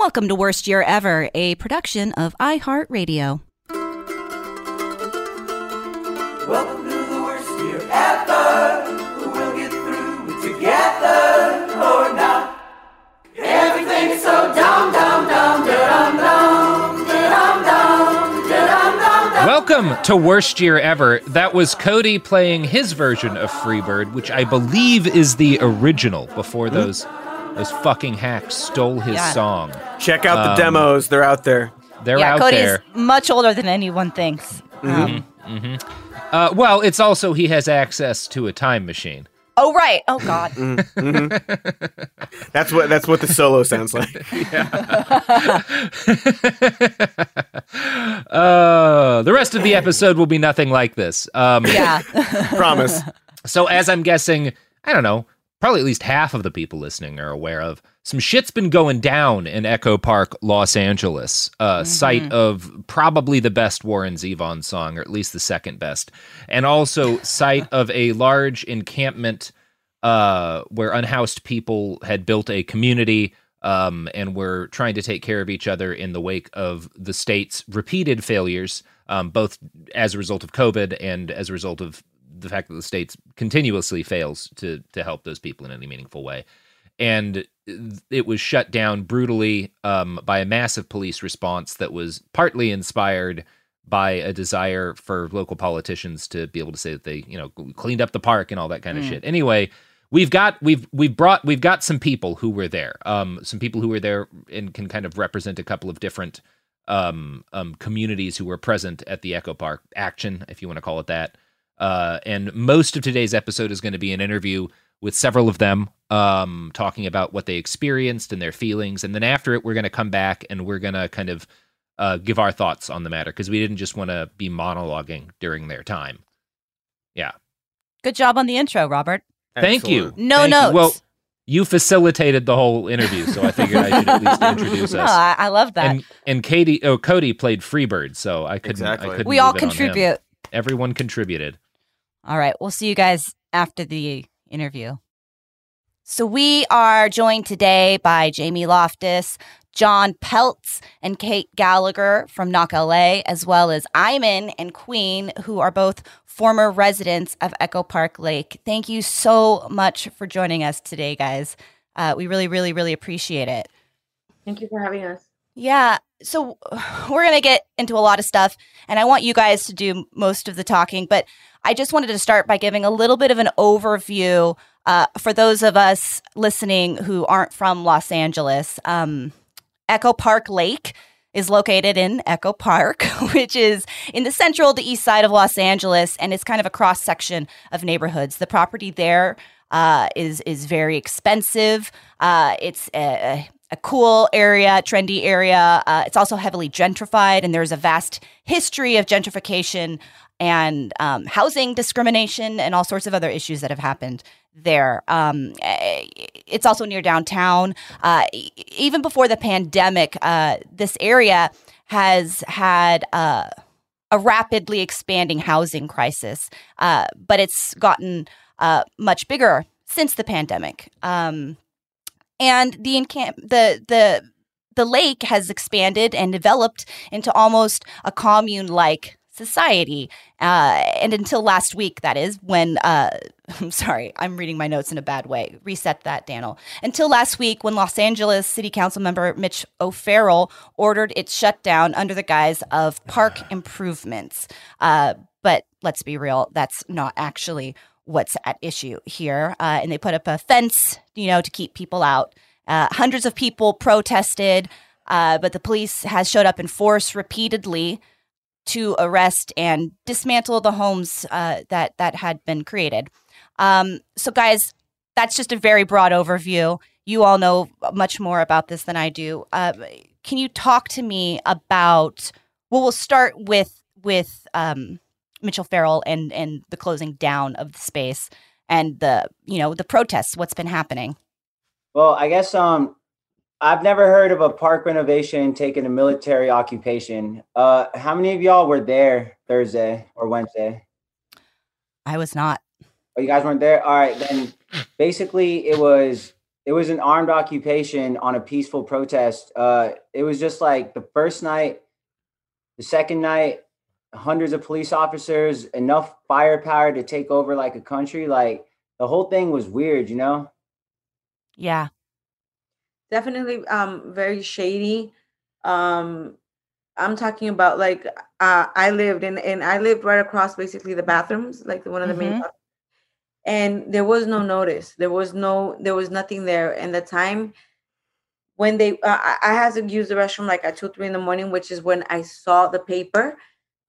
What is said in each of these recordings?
Welcome to Worst Year Ever, a production of iHeartRadio. Welcome to the worst year ever. We'll get through it together or not. Everything's so dumb, dumb, dumb, dum, dum, dum, dum, dum, dum. Welcome to Worst Year Ever. That was Cody playing his version of Freebird, which I believe is the original before hmm? those those fucking hacks stole his Yeah. song. Check out the Um, demos; they're out there. They're yeah, out Cody's there. much older than anyone thinks. Um, Uh, well, it's also he has access to a time machine. oh, right. Oh, God. That's what that's what the solo sounds like. Uh, the rest of the episode will be nothing like this. Um, yeah. Promise. So, as I'm guessing, I don't know, probably at least half of the people listening are aware of, some shit's been going down in Echo Park, Los Angeles, uh, site of probably the best Warren Zevon song, or at least the second best, and also site of a large encampment uh, where unhoused people had built a community. Um, and were trying to take care of each other in the wake of the state's repeated failures, um, both as a result of COVID and as a result of the fact that the state continuously fails to to help those people in any meaningful way, and it was shut down brutally um, by a massive police response that was partly inspired by a desire for local politicians to be able to say that they you know cleaned up the park and all that kind of shit. Anyway, we've got we've we've brought we've got some people who were there, um, some people who were there and can kind of represent a couple of different um, um, communities who were present at the Echo Park action, if you want to call it that. Uh, and most of today's episode is going to be an interview with several of them, um, talking about what they experienced and their feelings. And then after it, we're going to come back and we're going to kind of uh, give our thoughts on the matter because we didn't just want to be monologuing during their time. Yeah. Good job on the intro, Robert. Thank you. Excellent. No Thank you. Well, you facilitated the whole interview, so I figured I should at least introduce No, us. I, I love that. and and Katie, oh Cody played Freebird, so I couldn't. Exactly. I couldn't we all leave it on him. contribute. Everyone contributed. All right. We'll see you guys after the interview. So we are joined today by Jamie Loftus, John Peltz, and Kate Gallagher from Knock LA, as well as Iman and Queen, who are both former residents of Echo Park Lake. Thank you so much for joining us today, guys. Uh, we really, really, really appreciate it. Thank you for having us. Yeah. So we're going to get into a lot of stuff, and I want you guys to do most of the talking, but I just wanted to start by giving a little bit of an overview uh, for those of us listening who aren't from Los Angeles. Um, Echo Park Lake is located in Echo Park, which is in the central to east side of Los Angeles, and it's kind of a cross section of neighborhoods. The property there uh, is is very expensive. Uh, it's a, a cool area, trendy area. Uh, it's also heavily gentrified, and there's a vast history of gentrification and um, housing discrimination and all sorts of other issues that have happened there. Um, eh, it's also near downtown. Uh, even before the pandemic, uh, this area has had uh, a rapidly expanding housing crisis, uh, but it's gotten uh, much bigger since the pandemic. Um, and the encamp the the the lake has expanded and developed into almost a commune like society. Uh, and until last week, that is, when, uh, I'm sorry, I'm reading my notes in a bad way. Reset that, Daniel. Until last week, when Los Angeles City Council member Mitch O'Farrell ordered its shutdown under the guise of park improvements. Uh, but let's be real, that's not actually what's at issue here. Uh, and they put up a fence, you know, to keep people out. Uh, hundreds of people protested, uh, but the police has showed up in force repeatedly to arrest and dismantle the homes uh, that that had been created. Um, so, guys, that's just a very broad overview. You all know much more about this than I do. Uh, can you talk to me about? Well, we'll start with with um, Mitch O'Farrell and and the closing down of the space and the you know the protests. What's been happening? Well, I guess um I've never heard of a park renovation taking a military occupation. Uh, how many of y'all were there Thursday or Wednesday? I was not. Oh, you guys weren't there. All right, then. Basically, it was it was an armed occupation on a peaceful protest. Uh, it was just like the first night, the second night, hundreds of police officers, enough firepower to take over like a country. Like the whole thing was weird, you know. Yeah, definitely um very shady um i'm talking about like uh i lived in and i lived right across basically the bathrooms like the one of the main Mhm. bathrooms. and there was no notice there was no there was nothing there and the time when they uh, I, I had to use the restroom like at two three in the morning which is when i saw the paper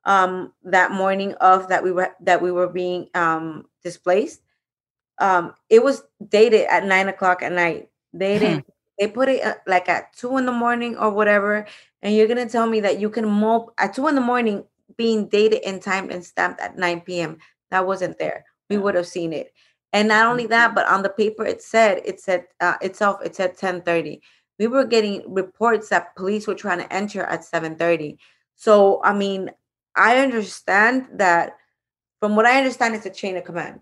um that morning of that we were that we were being um displaced. Um it was dated at nine o'clock at night. They didn't they put it uh, like at two in the morning or whatever and you're gonna tell me that you can mob at two in the morning being dated and timed and stamped at 9 p.m that wasn't there. We would have seen it. And not only that but on the paper it said it said uh, itself it said 10:30 we were getting reports that police were trying to enter at 7:30 so i mean i understand that from what i understand it's a chain of command.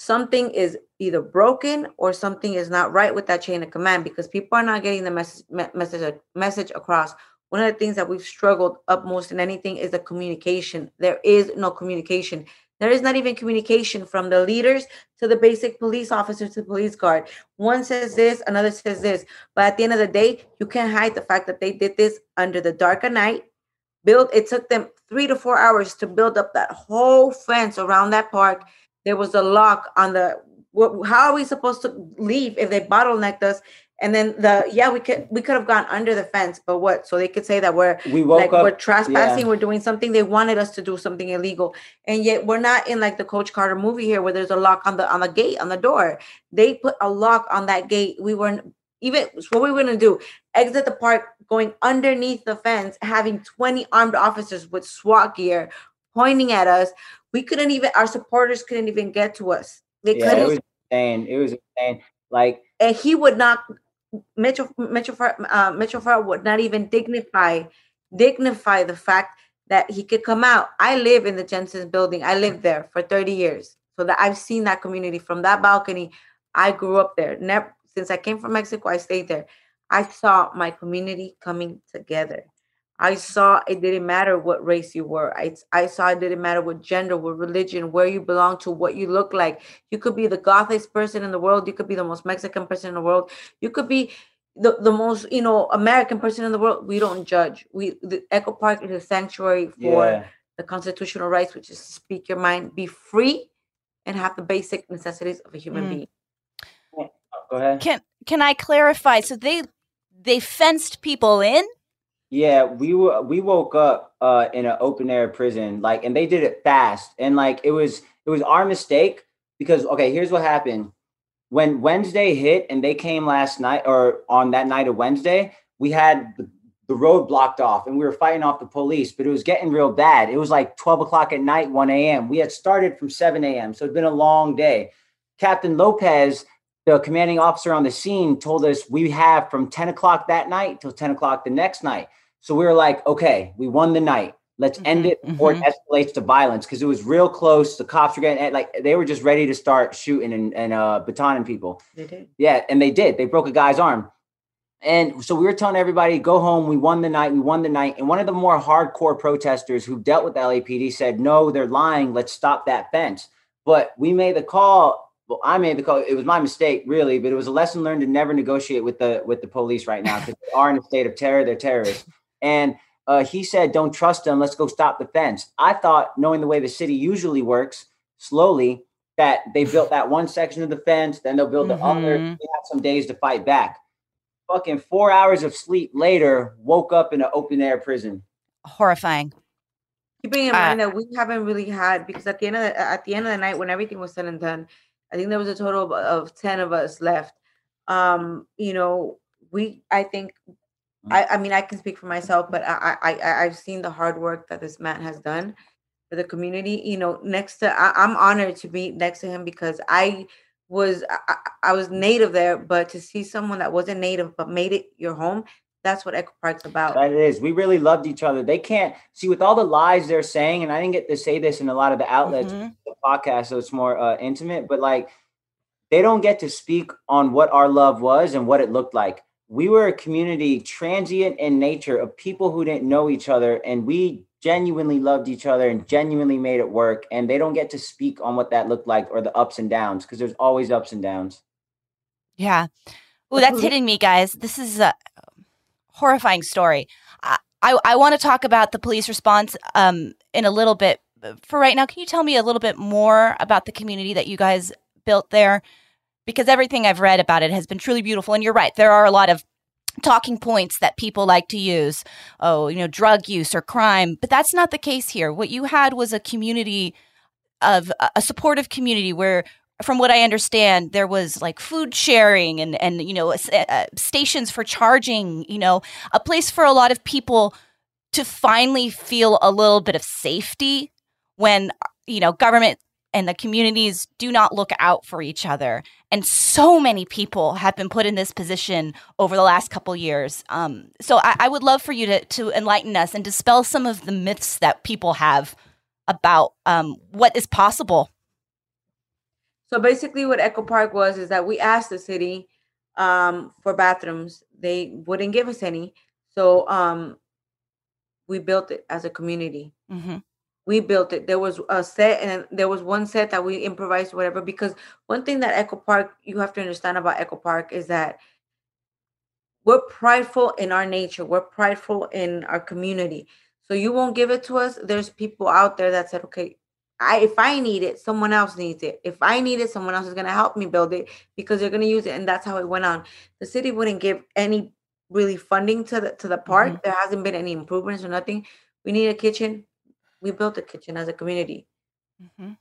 Something is either broken or something is not right with that chain of command because people are not getting the message message message across. One of the things that we've struggled up most in anything is the communication. There is no communication. There is not even communication from the leaders to the basic police officer to the police guard. One says this another says this. But at the end of the day you can't hide the fact that they did this under the dark of night build it took them three to four hours to build up that whole fence around that park. There was a lock on the what, how are we supposed to leave if they bottlenecked us? And then the yeah we could we could have gone under the fence but what? So they could say that we're We woke like up. we're trespassing yeah. we're doing something. They wanted us to do something illegal. And yet we're not in like the coach carter movie here where there's a lock on the on the gate on the door. They put a lock on that gate. We weren't even so what we were going to do exit the park going underneath the fence having 20 armed officers with swat gear pointing at us we couldn't even our supporters couldn't even get to us they yeah, couldn't it was insane. It was insane. Like and he would not Mitchell Mitchell uh, Mitch O'Farrell would not even dignify dignify the fact that he could come out. I live in the Jensen's building. I lived there for 30 years. So that I've seen that community from that balcony. I grew up there. Never since I came from Mexico, I stayed there. I saw my community coming together. I saw it didn't matter what race you were. I, I saw it didn't matter what gender, what religion, where you belong to, what you look like. You could be the gothic person in the world. You could be the most Mexican person in the world. You could be the, the most, you know, American person in the world. We don't judge. We the Echo Park is a sanctuary for yeah, the constitutional rights, which is to speak your mind, be free, and have the basic necessities of a human Mm. being. Go ahead. Can can I clarify? So they they fenced people in. Yeah, we were we woke up uh in an open air prison, like, and they did it fast, and like it was it was our mistake because okay, here's what happened. When Wednesday hit and they came last night or on that night of Wednesday, we had the, the road blocked off and we were fighting off the police, but it was getting real bad. It was like 12 o'clock at night, 1 a.m. We had started from 7 a.m. So it'd been a long day. Captain Lopez, the commanding officer on the scene, told us we have from 10 o'clock that night till 10 o'clock the next night. So we were like, okay, we won the night. Let's end it before mhm. it escalates to violence because it was real close. The cops were getting like they were just ready to start shooting and, and uh batoning people. They did. Yeah, and they did. They broke a guy's arm. And so we were telling everybody, go home. We won the night. We won the night. And one of the more hardcore protesters who dealt with the LAPD said, no, they're lying. Let's stop that fence. But we made the call. Well, I made the call. It was my mistake, really, but it was a lesson learned to never negotiate with the with the police right now because they are in a state of terror. They're terrorists. And uh, he said, don't trust them. Let's go stop the fence. I thought, knowing the way the city usually works, slowly, that they built that one section of the fence, then they'll build the other. They Mhm. have some days to fight back. Fucking four hours of sleep later, woke up in an open air prison. Horrifying. Keeping in Uh, mind that we haven't really had because at the end of the, at the end of the night, when everything was said and done, I think there was a total of, of ten of us left. Um, you know, we I think I, I mean I can speak for myself, but I, I I I've seen the hard work that this man has done for the community. You know, next to I, I'm honored to be next to him because I was I I was native there, but to see someone that wasn't native but made it your home, that's what Echo Park's about. That it is. We really loved each other. They can't see with all the lies they're saying, and I didn't get to say this in a lot of the outlets, Mhm. the podcast, so it's more uh, intimate. But like, they don't get to speak on what our love was and what it looked like. We were a community transient in nature of people who didn't know each other, and we genuinely loved each other and genuinely made it work. And they don't get to speak on what that looked like or the ups and downs because there's always ups and downs. Yeah. Oh, that's hitting me, guys. This is a horrifying story. I I, I want to talk about the police response um in a little bit. For right now, can you tell me a little bit more about the community that you guys built there? Because everything I've read about it has been truly beautiful. And you're right, there are a lot of talking points that people like to use. Oh, you know, drug use or crime, but that's not the case here. What you had was a community of a supportive community where from what I understand, there was like food sharing and and you know uh, stations for charging. You know, a place for a lot of people to finally feel a little bit of safety when you know government and the communities do not look out for each other. And so many people have been put in this position over the last couple years. Um, so I, I would love for you to to enlighten us and dispel some of the myths that people have about um, what is possible. So basically, what Echo Park was is that we asked the city um, for bathrooms. They wouldn't give us any, so um, we built it as a community. Mm-hmm. We built it. There was a set, and there was one set that we improvised, whatever. Because one thing that Echo Park you have to understand about Echo Park is that we're prideful in our nature. We're prideful in our community. So you won't give it to us. There's people out there that said, okay, I if I need it, someone else needs it. If I need it, someone else is gonna help me build it because they're gonna use it. And that's how it went on. The city wouldn't give any really funding to the to the park. There hasn't been any improvements or nothing. We need a kitchen. We built a kitchen as a community. Mm-hmm.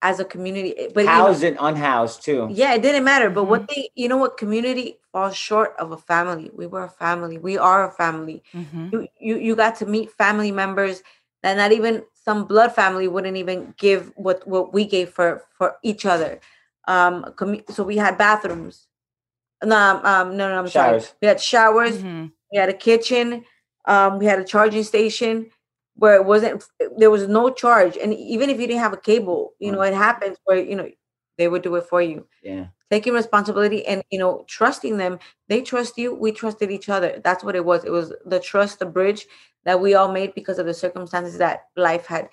As a community. eh, But you know- Housed and unhoused too. yeah, it didn't matter. But what they, you know, what community falls short of a family. We were a family. We are a family. Mm-hmm. You, you, you got to meet family members that not even some blood family wouldn't even give what what we gave for for each other. Um, commu- so we had bathrooms. No, um, um, no, no, I'm Showers. sorry. We had showers. Mm-hmm. We had a kitchen. Um, we had a charging station where it wasn't. There was no charge, and even if you didn't have a cable, you know, it happens where you know they would do it for you Yeah. Taking responsibility and you know trusting them. They trust you we trusted each other. That's what it was. It was the trust the bridge that we all made because of the circumstances that life had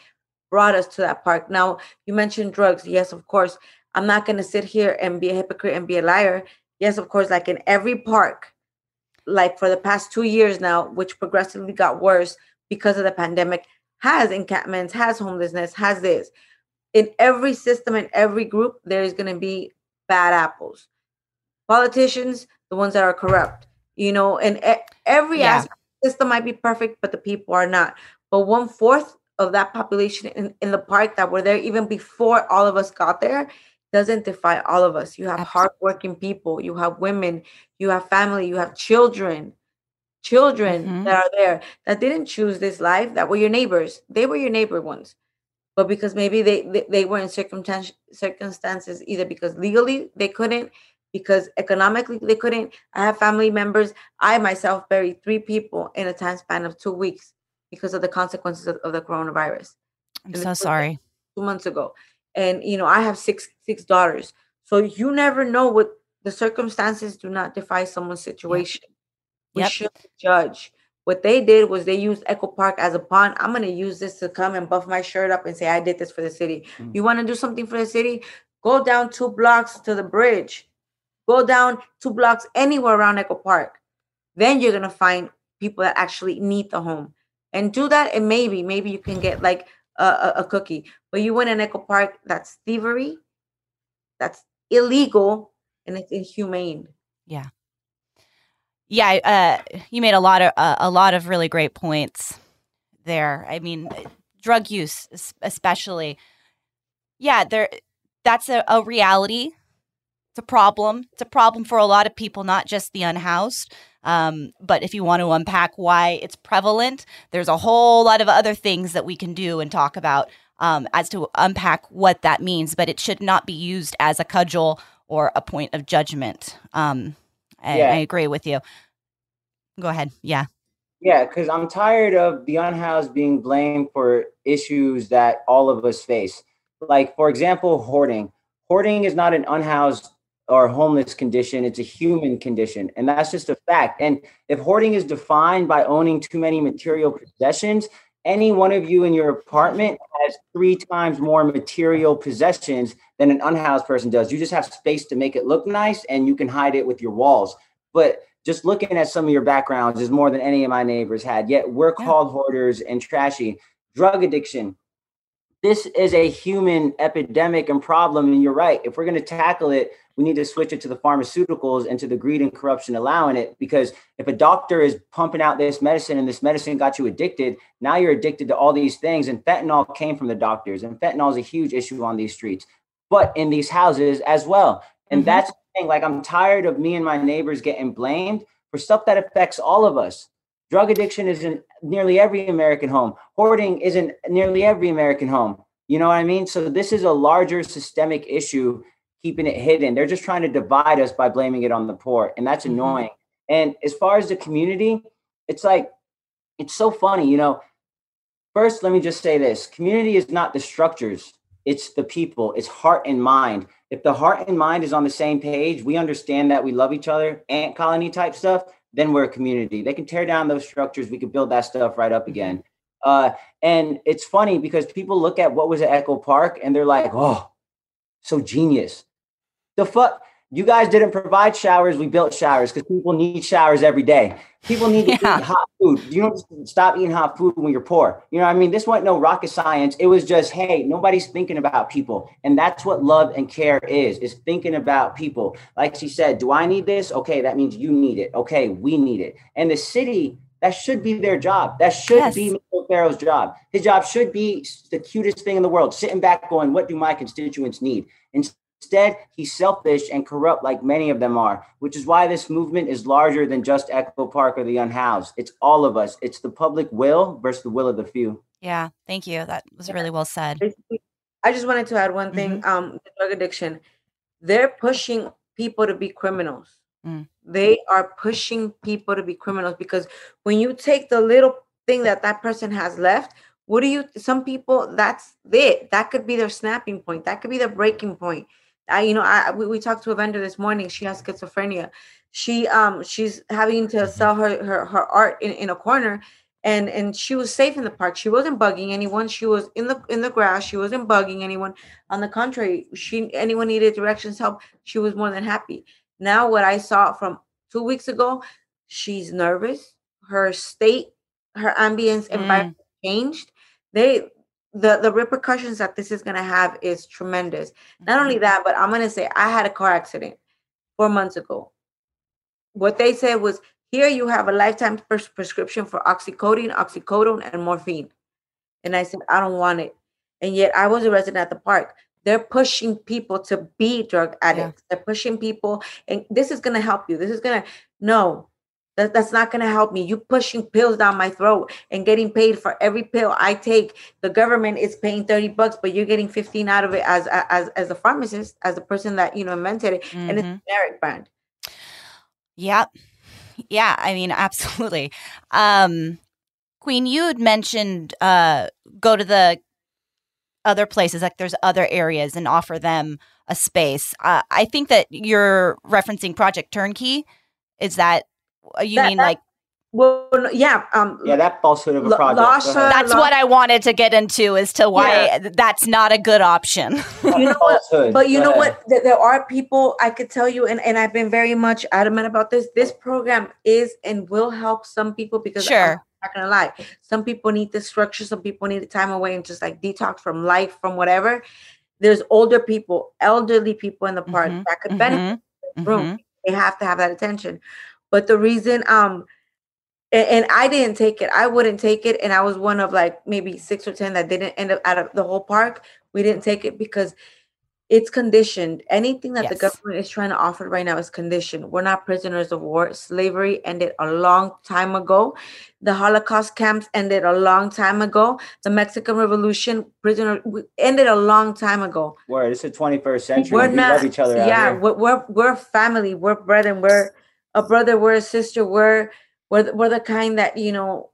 brought us to that park. Now you mentioned drugs. Yes of course. I'm not going to sit here and be a hypocrite and be a liar. Yes of course like in every park like for the past two years now which progressively got worse because of the pandemic has encampments has homelessness has this. In every system in every group there's going to be bad apples politicians the ones that are corrupt you know and every Yeah. aspect system might be perfect, but the people are not. But one fourth of that population in, in the park that were there even before all of us got there doesn't defy all of us. You have hardworking people, you have women, you have family, you have children, children Mhm. that are there that didn't choose this life, that were your neighbors. They were your neighbor ones. But because maybe they, they, they were in circumstances circumstances either because legally they couldn't, because economically they couldn't. I have family members. I myself buried three people in a time span of two weeks because of the consequences of, of the coronavirus. I'm And so sorry. Two months ago, and you know I have six six daughters, so you never know what the circumstances do not defy someone's situation. We Yep. should judge. What they did was they used Echo Park as a pond. I'm gonna use this to come and buff my shirt up and say I did this for the city. Mm. You want to do something for the city? Go down two blocks to the bridge. Go down two blocks anywhere around Echo Park. Then you're gonna find people that actually need the home. And do that, and maybe, maybe you can get like a, a, a cookie. But you went in Echo Park, that's thievery, that's illegal, and it's inhumane. Yeah. Yeah, uh, you made a lot of uh, a lot of really great points there. I mean, drug use, especially. Yeah, there. That's a, a reality. It's a problem. It's a problem for a lot of people, not just the unhoused. Um, but if you want to unpack why it's prevalent, there's a whole lot of other things that we can do and talk about um, as to unpack what that means. But it should not be used as a cudgel or a point of judgment. Um, I, Yeah. I agree with you. Go ahead. Yeah. Yeah, because I'm tired of the unhoused being blamed for issues that all of us face. Like, for example, hoarding. Hoarding is not an unhoused or homeless condition, it's a human condition. And that's just a fact. And if hoarding is defined by owning too many material possessions, any one of you in your apartment has three times more material possessions than an unhoused person does. You just have space to make it look nice and you can hide it with your walls. But just looking at some of your backgrounds is more than any of my neighbors had. Yet we're called hoarders and trashy. Drug addiction. This is a human epidemic and problem. And you're right. If we're going to tackle it, we need to switch it to the pharmaceuticals and to the greed and corruption allowing it. Because if a doctor is pumping out this medicine and this medicine got you addicted, now you're addicted to all these things. And fentanyl came from the doctors. And fentanyl is a huge issue on these streets, but in these houses as well. And Mhm. that's the thing. Like, I'm tired of me and my neighbors getting blamed for stuff that affects all of us. Drug addiction is in nearly every American home. Hoarding is in nearly every American home. You know what I mean? So this is a larger systemic issue, keeping it hidden. They're just trying to divide us by blaming it on the poor, and that's Mhm. annoying. And as far as the community, it's like it's so funny, you know. First, let me just say this: community is not the structures; it's the people. It's heart and mind. If the heart and mind is on the same page, we understand that we love each other, ant colony type stuff. Then we're a community. They can tear down those structures. We can build that stuff right up again. Uh, and it's funny because people look at what was at Echo Park and they're like, "Oh, so genius." The fuck. You guys didn't provide showers. We built showers because people need showers every day. People need to Yeah. eat hot food. You don't stop eating hot food when you're poor. You know what I mean? This wasn't no rocket science. It was just, hey, nobody's thinking about people. And that's what love and care is, is thinking about people. Like she said, do I need this? Okay, that means you need it. Okay, we need it. And the city, that should be their job. That should Yes. be Mr. Farrow's job. His job should be the cutest thing in the world, sitting back going, what do my constituents need? Instead, he's selfish and corrupt like many of them are, which is why this movement is larger than just Echo Park or the unhoused. It's all of us. It's the public will versus the will of the few. Yeah. Thank you. That was really well said. I just wanted to add one thing. Um, the drug addiction, they're pushing people to be criminals. Mm. They are pushing people to be criminals because when you take the little thing that that person has left, what do you? Some people, that's it. That could be their snapping point. That could be their breaking point. I, you know, I we, we talked to a vendor this morning. She has schizophrenia. She um she's having to sell her her, her art in, in a corner and and she was safe in the park. She wasn't bugging anyone. She was in the in the grass. She wasn't bugging anyone. On the contrary she anyone needed directions help she was more than happy. Now what i saw from two weeks ago she's nervous. Her state her ambience Mm. environment changed. They the the repercussions that this is going to have is tremendous not only Mhm. that but i'm going to say i had a car accident four months ago what they said was Here you have a lifetime pres- prescription for oxycodone, oxycodone, and morphine. And I said, I don't want it. And yet I was a resident at the park. They're pushing people to be drug addicts. They're pushing people, and this is gonna help you. This is gonna no, that, that's not gonna help me. You pushing pills down my throat and getting paid for every pill I take. The government is paying 30 bucks, but you're getting 15 out of it as as as a pharmacist, as a person that you know invented it, and it's Mhm. generic brand. Yeah. Yeah, I mean, absolutely. Um, Queen, you had mentioned uh, go to the other places, like there's other areas, and offer them a space. Uh, I think that you're referencing Project Turnkey. Is that you That- mean that- like? Well, yeah, um, Yeah, that falsehood of a project. Go Lasha- ahead. That's what I wanted to get into as to why that's not a good option. you know what? But you know what? There, there are people I could tell you, and, and I've been very much adamant about this. This program is and will help some people because I'm Sure. not gonna lie. Some people need the structure, some people need the time away and just like detox from life, from whatever. There's older people, elderly people in the park Mhm, that could benefit mhm, from this room. mhm. They have to have that attention. But the reason um and, I didn't take it. I wouldn't take it. And I was one of like maybe six or ten that didn't end up out of the whole park. We didn't take it because it's conditioned. Anything that the government is trying to offer right now is conditioned. We're not prisoners of war. Slavery ended a long time ago. The Holocaust camps ended a long time ago. The Mexican Revolution prisoner ended a long time ago. Word, it's the 21st century. We're we not. love each other out yeah, we're, we're we're family. We're brethren. We're a brother. We're a sister. We're we're the, we're the kind that you know.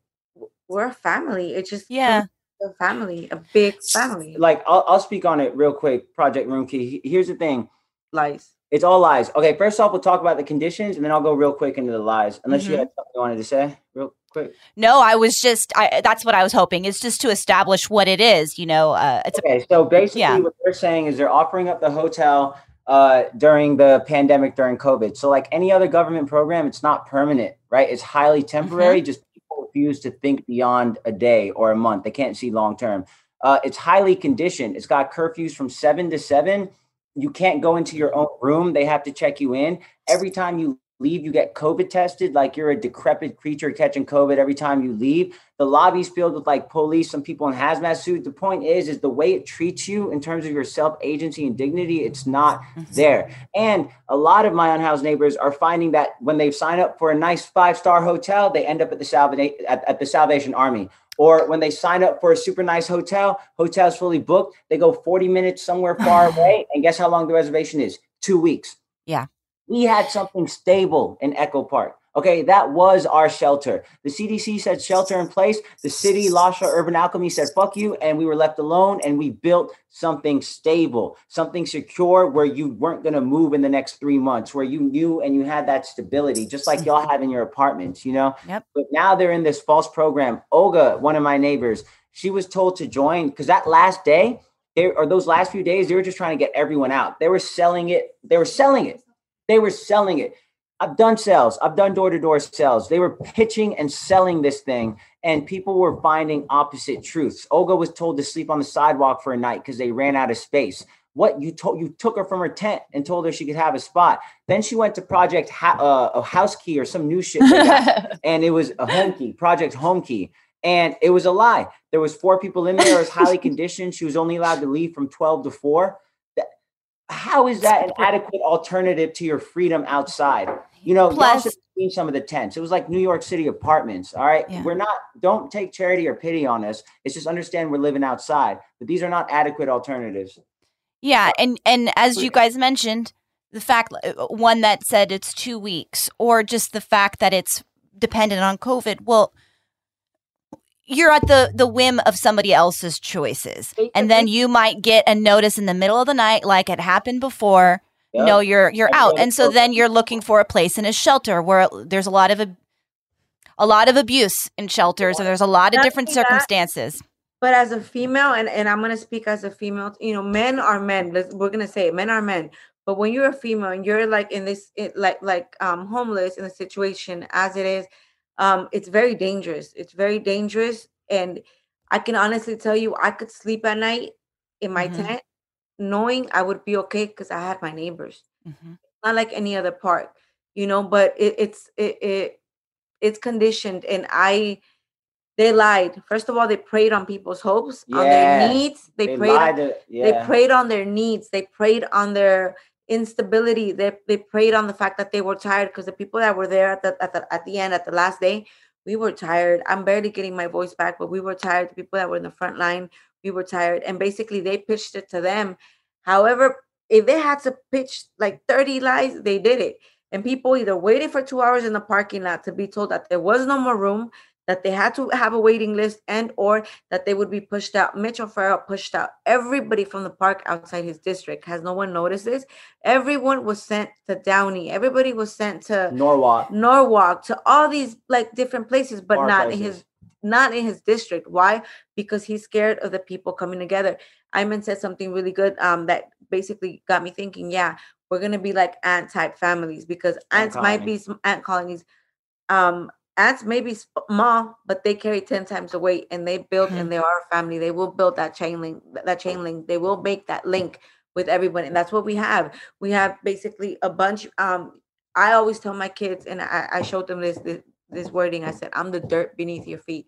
We're a family. It's just Yeah. a family, a big family. Like, I'll, I'll speak on it real quick. Project Room Key. Here's the thing. Lies. It's all lies. Okay, first off, we'll talk about the conditions, and then I'll go real quick into the lies. Unless you Mhm. had something you wanted to say, real quick. No, I was just. I, that's what I was hoping. It's just to establish what it is. You know, uh, it's a Okay, so basically, Yeah. what they're saying is they're offering up the hotel uh, during the pandemic, during COVID. So, like any other government program, it's not permanent, right? It's highly temporary. Just people refuse to think beyond a day or a month. They can't see long term. Uh, it's highly conditioned. It's got curfews from seven to seven. You can't go into your own room. They have to check you in every time you leave. You get COVID tested, like you're a decrepit creature catching COVID every time you leave the lobby's filled with like police, some people in hazmat suits. The point is, is the way it treats you in terms of your self agency and dignity, it's not mm-hmm. there. And a lot of my unhoused neighbors are finding that when they've signed up for a nice five star hotel, they end up at the Salvation at, at the Salvation Army. Or when they sign up for a super nice hotel, hotel's fully booked, they go 40 minutes somewhere far away. And guess how long the reservation is? Two weeks. Yeah. We had something stable in Echo Park. Okay, that was our shelter. The CDC said shelter in place. The city, LAHSA Urban Alchemy said fuck you, and we were left alone. And we built something stable, something secure where you weren't going to move in the next three months, where you knew and you had that stability, just like y'all have in your apartments, you know? Yep. But now they're in this false program. Olga, one of my neighbors, she was told to join because that last day, they, or those last few days, they were just trying to get everyone out. They were selling it. They were selling it. They were selling it. I've done sales. I've done door to door sales. They were pitching and selling this thing, and people were finding opposite truths. Olga was told to sleep on the sidewalk for a night because they ran out of space. What you told you took her from her tent and told her she could have a spot. Then she went to Project ha- uh, a House Key or some new shit, got, and it was a Home Key, Project Home Key, and it was a lie. There was four people in there. It was highly conditioned. She was only allowed to leave from twelve to four. How is that an adequate alternative to your freedom outside? You know, y'all Plus- should have seen some of the tents. It was like New York City apartments. All right. Yeah. We're not, don't take charity or pity on us. It's just understand we're living outside, but these are not adequate alternatives. Yeah, and and as you guys mentioned, the fact uh, one that said it's 2 weeks or just the fact that it's dependent on COVID. Well, you're at the the whim of somebody else's choices. And then you might get a notice in the middle of the night like it happened before. Yep. No, you're you're That's out. And so then you're looking for a place in a shelter where there's a lot of ab- a lot of abuse in shelters and there's a lot of Not different that, circumstances. But as a female, and, and I'm gonna speak as a female, you know, men are men. We're gonna say it, men are men. But when you're a female and you're like in this, it, like like um homeless in a situation as it is, um, it's very dangerous. It's very dangerous, and I can honestly tell you, I could sleep at night in my Mhm. tent, knowing I would be okay because I had my neighbors. Mhm. Not like any other park, you know. But it, it's it, it it's conditioned and I they lied. First of all, they preyed on people's hopes, on their needs. They, They preyed on, to- they yeah. preyed on their needs. They preyed on their instability. They they preyed on the fact that they were tired because the people that were there at the at the at the end at the last day, we were tired. I'm barely getting my voice back, but we were tired. The people that were in the front line, we were tired. And basically they pitched it to them. However, if they had to pitch like 30 lies, they did it. And people either waited for two hours in the parking lot to be told that there was no more room, that they had to have a waiting list, and or that they would be pushed out. Mitch O'Farrell pushed out everybody from the park outside his district. Has no one noticed this? Everyone was sent to Downey. Everybody was sent to Norwalk. Norwalk, to all these like different places, but not in his not in his district. Why? Because he's scared of the people coming together. Iman said something really good um, that basically got me thinking. Yeah, we're gonna be like ant type families because ants might be some ant colonies. Um, ants may be small, but they carry ten times the weight, and they build and they are a family. They will build that chain link. That chain link. They will make that link with everyone, and that's what we have. We have basically a bunch. Um, I always tell my kids, and I, I showed them this, this this wording. I said, "I'm the dirt beneath your feet,"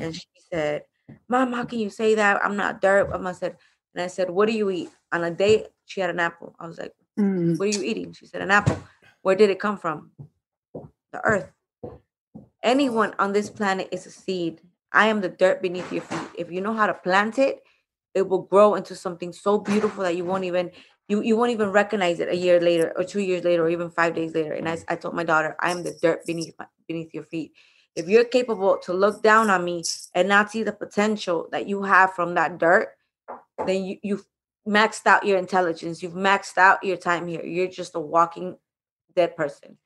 and she said, "Mom, how can you say that? I'm not dirt." I said, and I said, "What do you eat?" On a date, she had an apple. I was like, Mm. "What are you eating?" She said, "An apple." Where did it come from? The earth. Anyone on this planet is a seed. I am the dirt beneath your feet. If you know how to plant it, it will grow into something so beautiful that you won't even you, you won't even recognize it a year later or two years later or even five days later. And I, I told my daughter, I am the dirt beneath beneath your feet. If you're capable to look down on me and not see the potential that you have from that dirt, then you, you've maxed out your intelligence. You've maxed out your time here. You're just a walking dead person.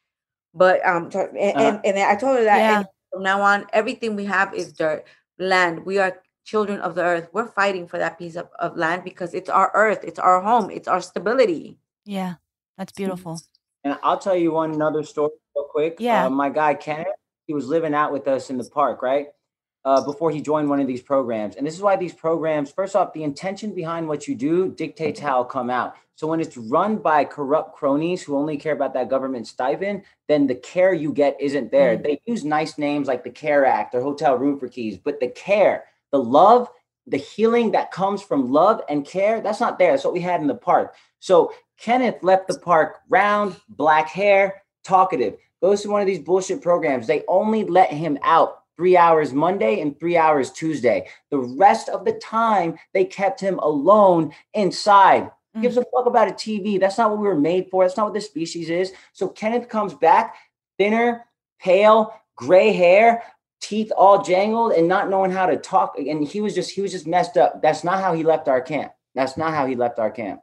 But um, so- and, and, and I told her that and from now on, everything we have is dirt, land. We are children of the earth. We're fighting for that piece of, of land because it's our earth, it's our home, it's our stability. Yeah, that's beautiful. And I'll tell you one another story real quick. Yeah. Uh, my guy Kenneth, he was living out with us in the park, right? Uh, before he joined one of these programs. And this is why these programs, first off, the intention behind what you do dictates how it'll come out. So when it's run by corrupt cronies who only care about that government stipend, then the care you get isn't there. They use nice names like the CARE Act or hotel room for keys, but the care, the love, the healing that comes from love and care, that's not there. That's what we had in the park. So Kenneth left the park round, black hair, talkative, goes to one of these bullshit programs. They only let him out three hours Monday and three hours Tuesday. The rest of the time, they kept him alone inside. Gives a fuck about a TV. That's not what we were made for. That's not what this species is. So Kenneth comes back thinner, pale, gray hair, teeth all jangled, and not knowing how to talk. And he was just he was just messed up. That's not how he left our camp. That's not how he left our camp.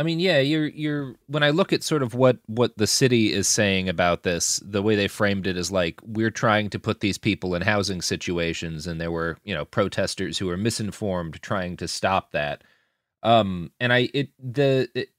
I mean, yeah, you're you're when I look at sort of what what the city is saying about this, the way they framed it is like we're trying to put these people in housing situations and there were, you know, protesters who were misinformed trying to stop that. Um and I it the it,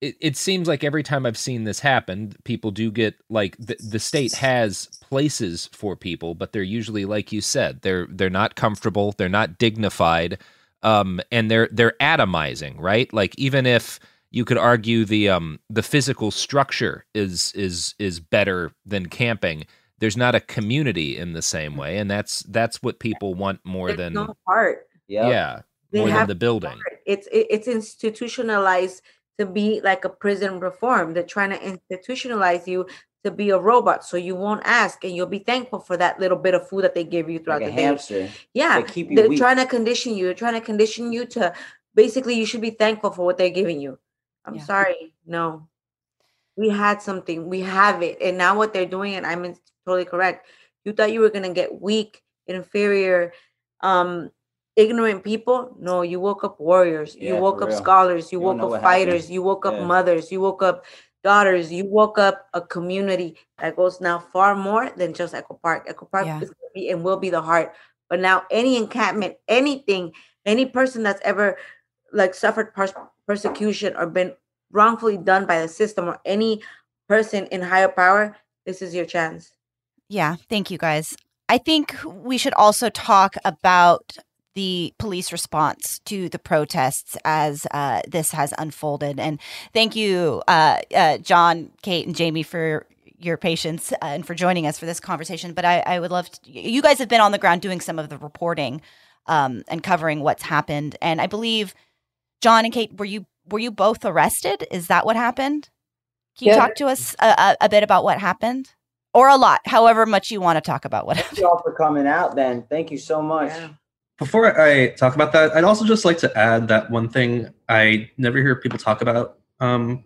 it, it seems like every time I've seen this happen, people do get like the, the state has places for people, but they're usually like you said, they're they're not comfortable, they're not dignified, um, and they're they're atomizing, right? Like even if you could argue the um the physical structure is is is better than camping, there's not a community in the same way, and that's that's what people want more There's than no heart. yeah, They more than the building. It's it's institutionalized to be like a prison reform. They're trying to institutionalize you to be a robot, so you won't ask, and you'll be thankful for that little bit of food that they give you throughout Like a the day. hamster. Yeah, They keep you they're weak. trying to condition you. They're trying to condition you to basically you should be thankful for what they're giving you. I'm Yeah. sorry, no. We had something, we have it, and now what they're doing, and I'm totally correct. You thought you were gonna get weak, inferior, um, ignorant people. No, you woke up warriors. you woke up real. scholars. You, You woke up what happened. fighters. You woke up Yeah. mothers. You woke up daughters. You woke up a community that goes now far more than just Echo Park. Echo Park Yeah. is be and will be the heart. But now any encampment, anything, any person that's ever like suffered pers- persecution or been wrongfully done by the system or any person in higher power, this is your chance. Yeah, thank you guys. I think we should also talk about the police response to the protests as uh, this has unfolded. And thank you, uh, uh, John, Kate, and Jamie, for your patience uh, and for joining us for this conversation. But I, I would love to, you guys have been on the ground doing some of the reporting um, and covering what's happened. And I believe John and Kate, were you were you both arrested? Is that what happened? Can you Yeah. talk to us a, a, a bit about what happened, or a lot, however much you want to talk about what happened? Thank you all for coming out. Then thank you so much. Before I talk about that, I'd also just like to add that one thing I never hear people talk about um,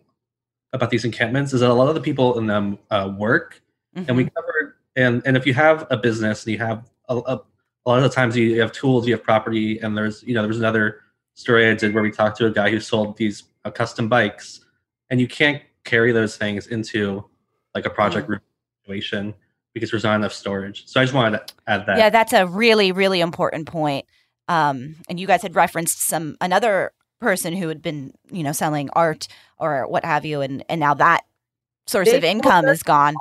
about these encampments is that a lot of the people in them uh, work, and we covered and and if you have a business and you have a, a, a lot of the times you have tools, you have property, and there's you know there's another story I did where we talked to a guy who sold these uh, custom bikes, and you can't carry those things into like a project room situation because there's not enough storage. So I just wanted to add that. Yeah, that's a really, really important point. Um, and you guys had referenced some another person who had been, you know, selling art or what have you, and and now that source They of income us- is gone.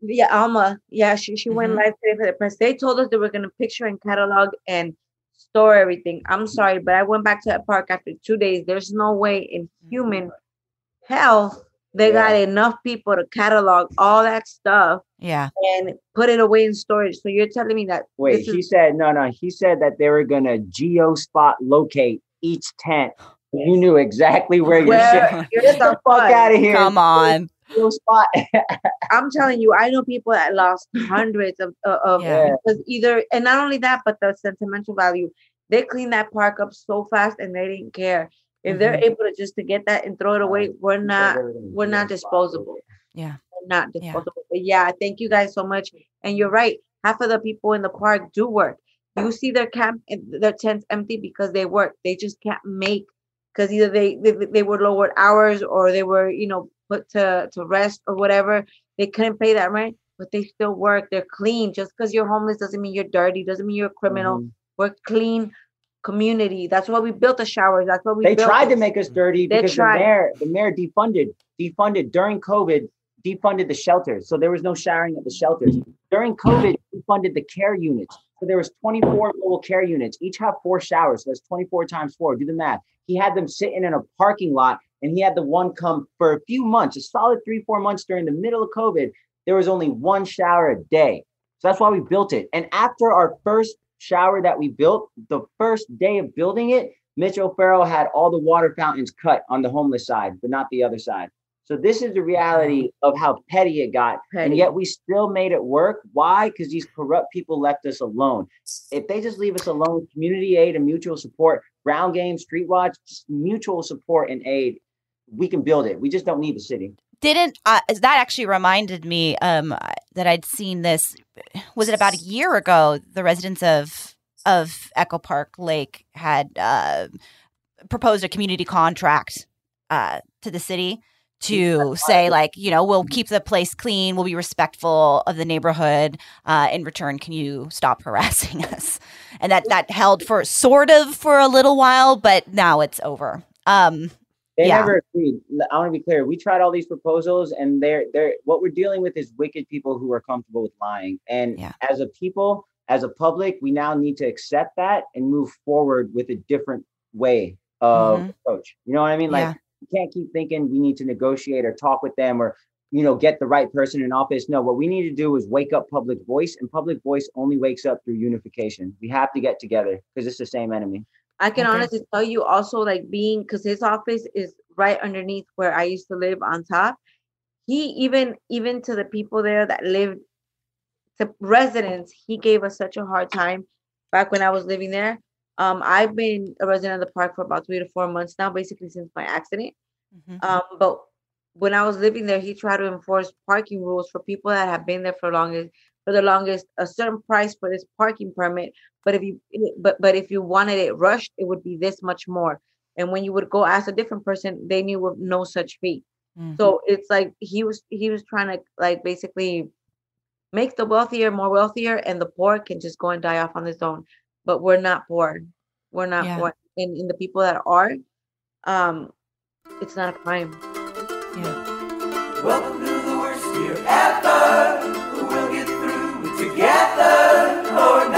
Yeah, Alma. Yeah, she she went Mhm. live today for the press. They told us they were gonna picture and catalog and store everything. I'm sorry, but I went back to that park after two days. There's no way in human hell they got enough people to catalog all that stuff Yeah. and put it away in storage. So you're telling me that Wait, this he is- said no, no. He said that they were gonna geo spot locate each tent. You knew exactly where your Where shit. your Get the fuck out of here! Come on. Geo spot. I'm telling you, I know people that lost hundreds of uh, of Yeah. because either and not only that, but the sentimental value. They cleaned that park up so fast and they didn't care. If they're Mhm. able to just to get that and throw it away, we're not we're not disposable. Yeah. We're not Yeah. disposable. But yeah, thank you guys so much. And you're right. Half of the people in the park do work. You see their camp their tents empty because they work. They just can't make because either they, they they were lowered hours or they were you know put to to rest or whatever. They couldn't pay that rent, but they still work. They're clean. Just because you're homeless doesn't mean you're dirty. Doesn't mean you're a criminal. Mhm. We're clean community. That's why we built the showers. That's why we They built tried to make us dirty They because the mayor, the mayor defunded, defunded during COVID, defunded the shelters. So there was no showering at the shelters. During COVID, defunded the care units. So there was 24 mobile care units. Each have four showers. So that's 24 times four. Do the math. He had them sitting in a parking lot and he had the one come for a few months, a solid three, four months during the middle of COVID. There was only one shower a day. So that's why we built it. And after our first shower that we built, the first day of building it, Mitch O'Farrell had all the water fountains cut on the homeless side, but not the other side. So this is the reality of how petty it got. And yet we still made it work. Why? Because these corrupt people left us alone. If they just leave us alone, community aid and mutual support, ground game, street watch, just mutual support and aid, we can build it. We just don't need the city. Didn't uh, that actually reminded me um, that I'd seen this? Was it about a year ago? The residents of of Echo Park Lake had uh, proposed a community contract uh, to the city to say like you know we'll keep the place clean we'll be respectful of the neighborhood uh, in return can you stop harassing us and that that held for sort of for a little while but now it's over um They Yeah. never agreed. i want to be clear. We tried all these proposals, and they're they're what we're dealing with is wicked people who are comfortable with lying. And Yeah. as a people, as a public, we now need to accept that and move forward with a different way of Mhm. approach. You know what I mean? Like Yeah. You can't keep thinking we need to negotiate or talk with them or you know get the right person in office. No, what we need to do is wake up public voice, and public voice only wakes up through unification. We have to get together because it's the same enemy. I can Okay. honestly tell you also like being because his office is right underneath where I used to live on top. He even even to the people there that lived to residents, he gave us such a hard time back when I was living there. Um, I've been a resident of the park for about three to four months now, basically since my accident. mhm. Um, but when I was living there, he tried to enforce parking rules for people that have been there for longest for the longest, a certain price for this parking permit. But if you but but if you wanted it rushed, it would be this much more. And when you would go ask a different person, they knew of no such fee. Mhm. So it's like he was he was trying to like basically make the wealthier more wealthier and the poor can just go and die off on his own. But we're not poor. We're not Yeah. poor. And, and the people that are, um, it's not a crime. yeah Welcome to the worst year ever. We'll get through it together or not.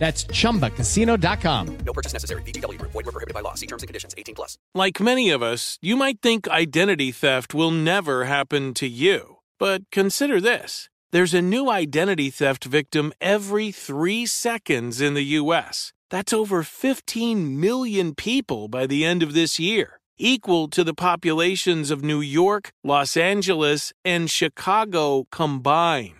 That's chumbacasino.com. No purchase necessary. VGW Group. Void were prohibited by law. See terms and conditions. 18 plus. Like many of us, you might think identity theft will never happen to you. But consider this. There's a new identity theft victim every three seconds in the U.S. That's over 15 million people by the end of this year, equal to the populations of New York, Los Angeles, and Chicago combined.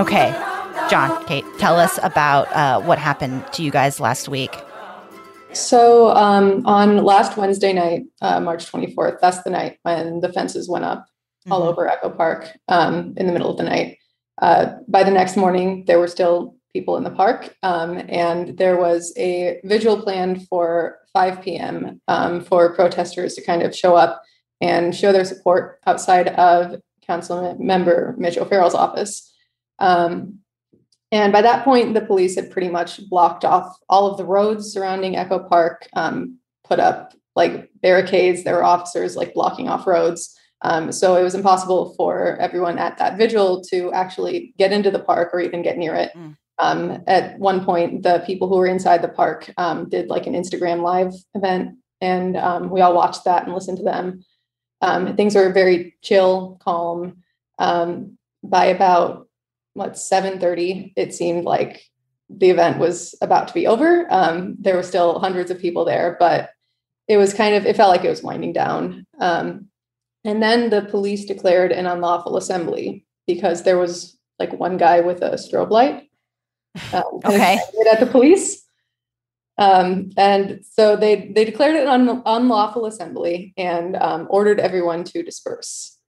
Okay, John, Kate, tell us about uh, what happened to you guys last week. So um, on last Wednesday night, uh, March 24th, that's the night when the fences went up all over Echo Park um, in the middle of the night. Uh, by the next morning, there were still people in the park, um, and there was a vigil planned for 5 p.m. um, for protesters to kind of show up and show their support outside of council member Mitch O'Farrell's office. Um, and by that point, the police had pretty much blocked off all of the roads surrounding Echo Park, um, put up like barricades. There were officers like blocking off roads. Um, so it was impossible for everyone at that vigil to actually get into the park or even get near it. Um, at one point, the people who were inside the park um, did like an Instagram live event, and um, we all watched that and listened to them. Um, things were very chill, calm. Um, by about what 7:30, it seemed like the event was about to be over. Um, there were still hundreds of people there, but it was kind of it felt like it was winding down. Um, and then the police declared an unlawful assembly because there was like one guy with a strobe light. Um, Okay. at the police. Um, and so they they declared it an un- unlawful assembly and um, ordered everyone to disperse.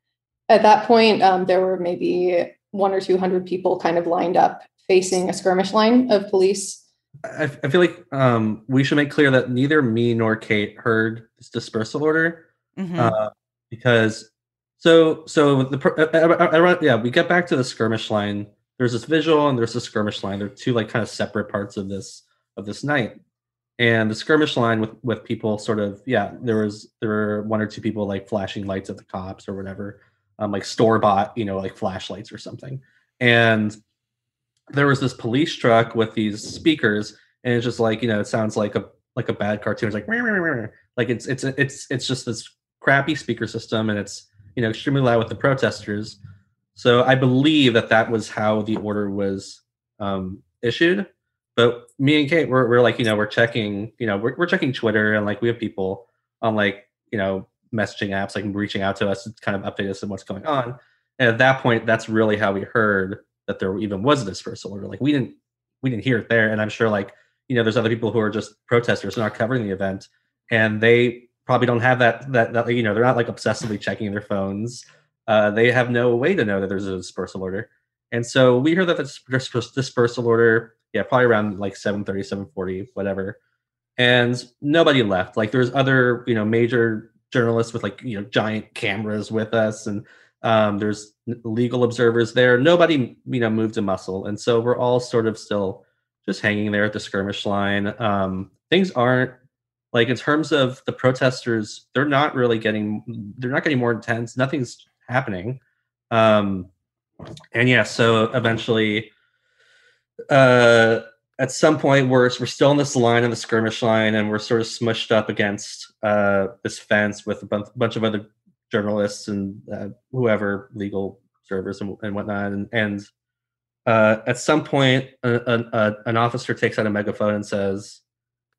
At that point, um, there were maybe one or two hundred people kind of lined up facing a skirmish line of police. I, I feel like um, we should make clear that neither me nor Kate heard this dispersal order Mhm. uh, because so so the per- I, I, I, yeah we get back to the skirmish line. There's this visual and there's a skirmish line. They're two like kind of separate parts of this of this night. And the skirmish line with with people sort of yeah there was there were one or two people like flashing lights at the cops or whatever um, like store bought you know like flashlights or something. And there was this police truck with these speakers and it's just like you know it sounds like a like a bad cartoon. It's like "Meow, meow, meow, meow." like it's it's it's it's just this crappy speaker system and it's you know extremely loud with the protesters. So i believe that that was how the order was um issued but me and kate we're, we're like you know we're checking you know we're, we're checking twitter and like we have people on like you know messaging apps like reaching out to us to kind of update us on what's going on. And at that point that's really how we heard that there even was a dispersal order. Like we didn't we didn't hear it there. And i'm sure like you know there's other people who are just protesters not covering the event. And they probably don't have that that, that you know they're not like obsessively checking their phones. Uh, they have no way to know that there's a dispersal order. And so we heard that the dis- dispersal order, yeah, probably around like 7:30, 7:40, whatever. And nobody left. Like there's other, you know, major journalists with like you know giant cameras with us, and um, there's legal observers there. Nobody, you know, moved a muscle, and so we're all sort of still just hanging there at the skirmish line. Um, things aren't like in terms of the protesters, they're not really getting, they're not getting more intense. Nothing's happening. Um, and yeah, so eventually, uh, at some point we're we're still in this line in the skirmish line, and we're sort of smushed up against uh, this fence with a bunch, bunch of other journalists and uh, whoever legal observers and, and whatnot. And, and uh, at some point, a, a, an officer takes out a megaphone and says,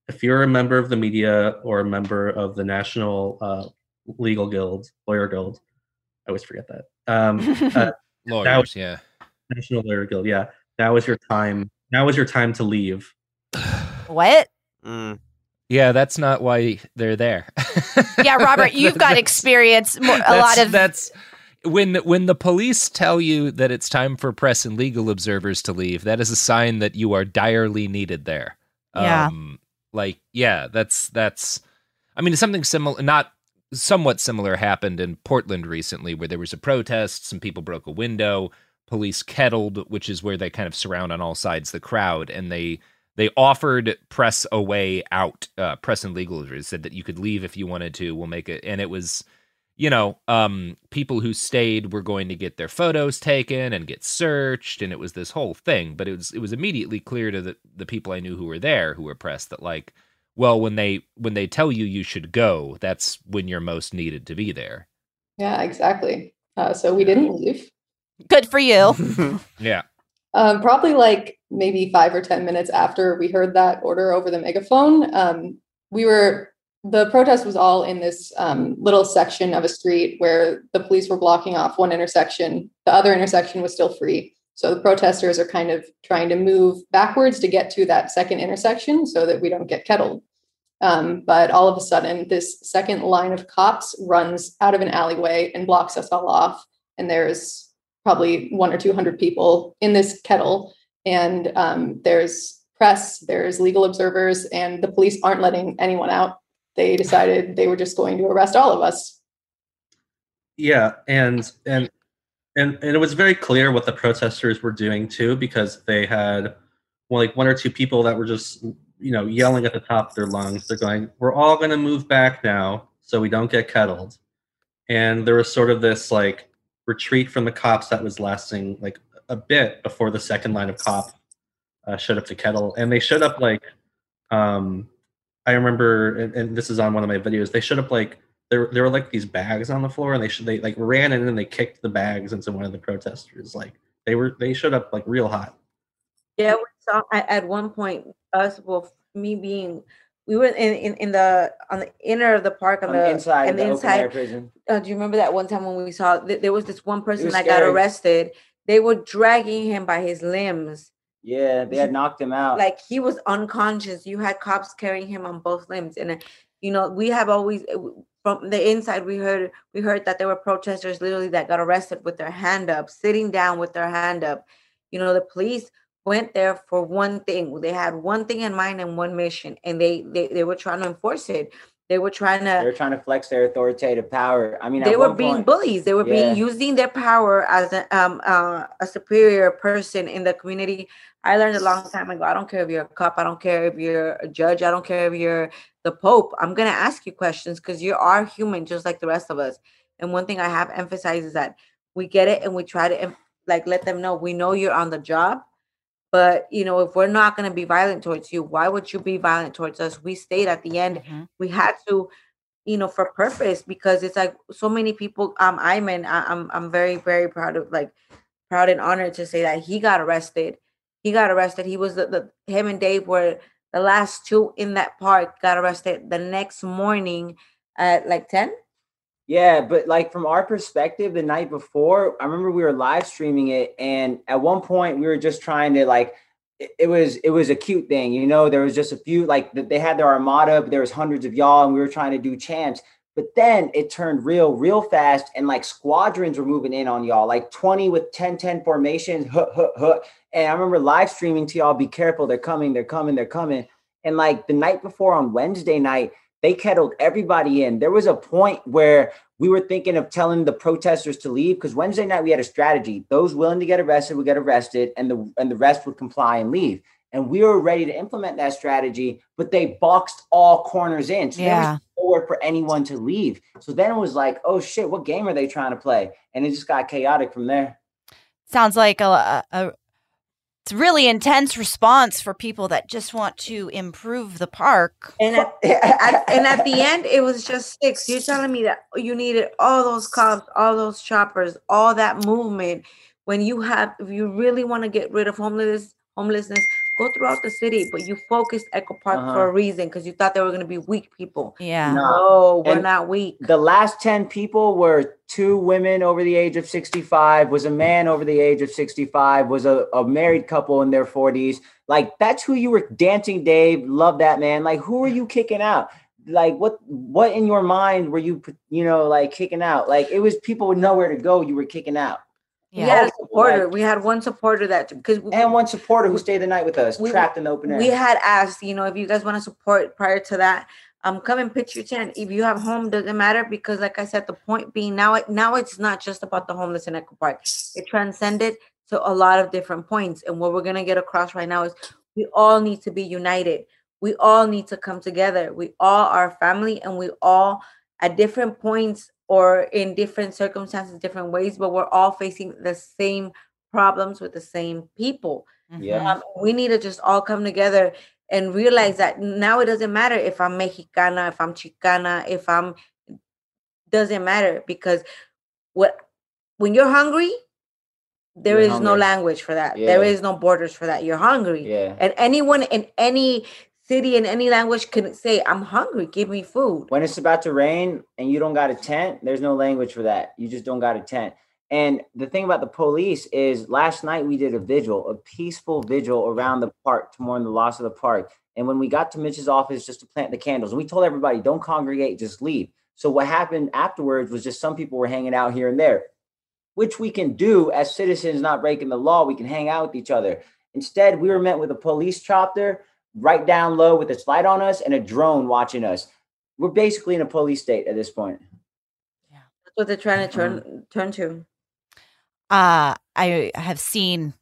"If you're a member of the media or a member of the National uh, Legal Guild, Lawyer Guild, I always forget that. Um, uh, Lawyers, yeah. National Lawyer Guild. Yeah, now is your time. Now is your time to leave. What? Yeah, that's not why they're there. Yeah, Robert, you've got experience. More, a lot of that's when when the police tell you that it's time for press and legal observers to leave. That is a sign that you are direly needed there. Yeah. Um, like yeah, that's that's. I mean, something similar, not somewhat similar, happened in Portland recently, where there was a protest. Some people broke a window. Police kettled, which is where they kind of surround on all sides the crowd, and they they offered press a way out. Uh, press and legal advisors said that you could leave if you wanted to. We'll make it, and it was, you know, um, people who stayed were going to get their photos taken and get searched, and it was this whole thing. But it was it was immediately clear to the the people I knew who were there who were pressed that like, well, when they when they tell you you should go, that's when you're most needed to be there. Yeah, exactly. Uh, so we didn't leave. Good for you. Yeah. Um, probably like maybe five or 10 minutes after we heard that order over the megaphone, um, we were, the protest was all in this um, little section of a street where the police were blocking off one intersection. The other intersection was still free. So the protesters are kind of trying to move backwards to get to that second intersection so that we don't get kettled. Um, but all of a sudden, this second line of cops runs out of an alleyway and blocks us all off. And there's probably one or 200 people in this kettle. And um, there's press, there's legal observers, and the police aren't letting anyone out. They decided they were just going to arrest all of us. Yeah, and and and and it was very clear what the protesters were doing too, because they had well, like one or two people that were just you know yelling at the top of their lungs. They're going, "We're all going to move back now, so we don't get kettled." And there was sort of this like retreat from the cops that was lasting like a bit before the second line of cop uh, showed up to kettle, and they showed up like um, I remember, and, and this is on one of my videos. They showed up like there there were like these bags on the floor, and they should they like ran in and they kicked the bags into one of the protesters. Like they were they showed up like real hot. Yeah, we saw at, at one point us, well, me being, we were in, in, in the on the inner of the park on, On the inside and the the inside. prison. Uh, do you remember that one time when we saw th- there was this one person that got arrested? They were dragging him by his limbs. Yeah, they had knocked him out. like he was unconscious. You had cops carrying him on both limbs, and uh, you know we have always uh, from the inside we heard we heard that there were protesters literally that got arrested with their hand up, sitting down with their hand up. You know the police went there for one thing. They had one thing in mind and one mission, and they they, they were trying to enforce it. They were trying to They're trying to flex their authoritative power. I mean, they were being point- bullies. They were Yeah. being using their power as a um uh, a superior person in the community. I learned a long time ago. I don't care if you're a cop. I don't care if you're a judge. I don't care if you're the pope. I'm gonna ask you questions because you are human, just like the rest of us. And one thing I have emphasized is that we get it and we try to like let them know we know you're on the job. But you know, if we're not gonna be violent towards you, why would you be violent towards us? We stayed at the end. We had to you know for purpose because it's like so many people um i'm in I- i'm i'm very very proud of like proud and honored to say that he got arrested he got arrested he was the, the him and dave were the last two in that park got arrested the next morning at like 10 Yeah, but like from our perspective, the night before, I remember we were live streaming it, and at one point we were just trying to like, it, it was it was a cute thing, you know. There was just a few like they had their armada, but there was hundreds of y'all, and we were trying to do chants. But then it turned real, real fast, and like squadrons were moving in on y'all, like 20 with 10 10 formations, huh, huh, huh. And I remember live streaming to y'all, be careful, they're coming, they're coming, they're coming. And like the night before on Wednesday night, they kettled everybody in. There was a point where we were thinking of telling the protesters to leave because Wednesday night we had a strategy. Those willing to get arrested would get arrested, and the and the rest would comply and leave. And we were ready to implement that strategy, but they boxed all corners in. So there Yeah. was nowhere for anyone to leave. So then it was like, oh shit, what game are they trying to play? And it just got chaotic from there. Sounds like a, a, a it's really intense response for people that just want to improve the park. And at, at- and at the end, it was just six. You're telling me that you needed all those cops, all those choppers, all that movement. When you have, if you really want to get rid of homelessness, homelessness, go throughout the city. But you focused Echo Park Uh-huh. for a reason because you thought they were going to be weak people. Yeah. No, we're And not weak. The last 10 people were two women over the age of 65, was a man over the age of 65, was a, a married couple in their 40s. Like that's who you were dancing, Dave. Love that man. Like who are you kicking out? Like what what in your mind were you you know like kicking out? Like it was people with nowhere to go, you were kicking out. We had a Like- supporter. we had one supporter that because and one supporter who stayed the night with us, we- trapped in the open air. we had asked, you know, if you guys want to support prior to that, um, come and pitch your tent. If you have home, doesn't matter because, like I said, the point being now, it now it's not just about the homeless in Echo Park. It transcended to a lot of different points, and what we're gonna get across right now is we all need to be united. We all need to come together. We all are family, and we all at different points or in different circumstances, different ways, but we're all facing the same problems with the same people. Yeah. Um, we need to just all come together and realize that now it doesn't matter if I'm Mexicana, if I'm Chicana, if I'm doesn't matter because what when you're hungry, there You're is no language for that. There Yeah. is no borders for that. You're hungry. Yeah. And anyone in any city in any language can say, I'm hungry, give me food. when it's about to rain and you don't got a tent, there's no language for that. You just don't got a tent. And the thing about the police is last night we did a vigil, a peaceful vigil around the park to mourn the loss of the park. And when we got to Mitch's office just to plant the candles, and we told everybody, don't congregate, just leave. So what happened afterwards was just some people were hanging out here and there, which we can do as citizens not breaking the law. We can hang out with each other. Instead, we were met with a police chopper right down low with its light on us and a drone watching us. We're basically in a police state at this point. Yeah, that's what they're trying to turn turn to. Uh, I have seen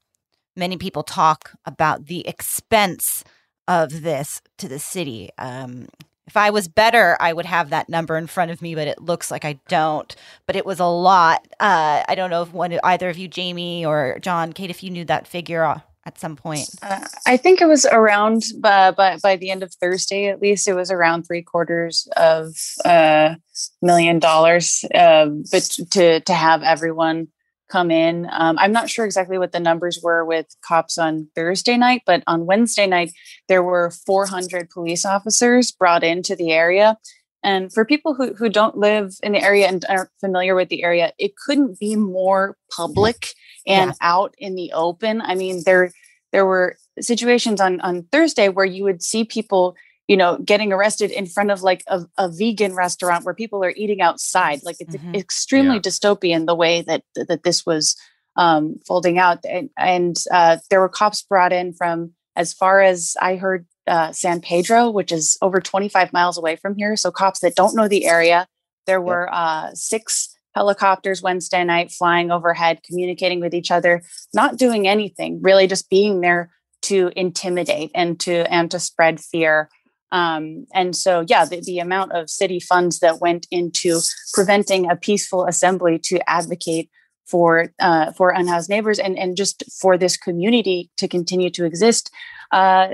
many people talk about the expense of this to the city. Um, if I was better, I would have that number in front of me, but it looks like I don't. But it was a lot. Uh, I don't know if one, either of you, Jamie or John, Kate, if you knew that figure uh, at some point. Uh, I think it was around by, by by the end of Thursday, at least, it was around three quarters of a million dollars. Uh, but to to have everyone come in, um, I'm not sure exactly what the numbers were with cops on Thursday night, but on Wednesday night there were 400 police officers brought into the area. And for people who, who don't live in the area and aren't familiar with the area, it couldn't be more public and Yeah. out in the open. I mean, there there were situations on on Thursday where you would see people, you know, getting arrested in front of like a, a vegan restaurant where people are eating outside. Like it's Mhm. extremely dystopian the way that that this was um, folding out, and, and uh, there were cops brought in from as far as I heard. Uh, San Pedro, which is over 25 miles away from here. So, cops that don't know the area, there were uh, six helicopters Wednesday night flying overhead, communicating with each other, not doing anything, really just being there to intimidate and to and to spread fear. Um, and so, yeah, the, the amount of city funds that went into preventing a peaceful assembly to advocate for uh, for unhoused neighbors and and just for this community to continue to exist. Uh,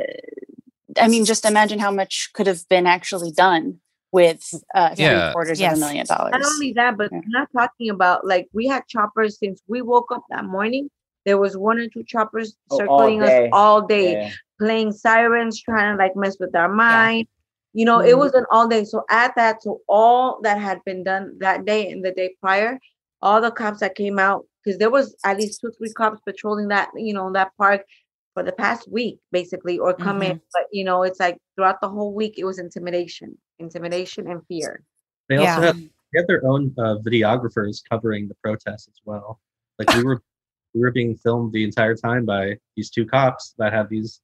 I mean, just imagine how much could have been actually done with uh, three Yeah. quarters Yes. of a million dollars. Not only that, but Yeah. Not talking about like we had choppers since we woke up that morning. There was one or two choppers Oh, all circling us all day, Yeah. playing sirens, trying to like mess with our mind. You know, it Mhm. was an all day. So add that to all that had been done that day and the day prior, all the cops that came out, because there was at least two, three cops patrolling that, you know, that park for the past week, basically, or come in. But you know, it's like throughout the whole week, it was intimidation, intimidation and fear. They also Yeah. have they have their own uh, videographers covering the protests as well. Like we were we were being filmed the entire time by these two cops that have these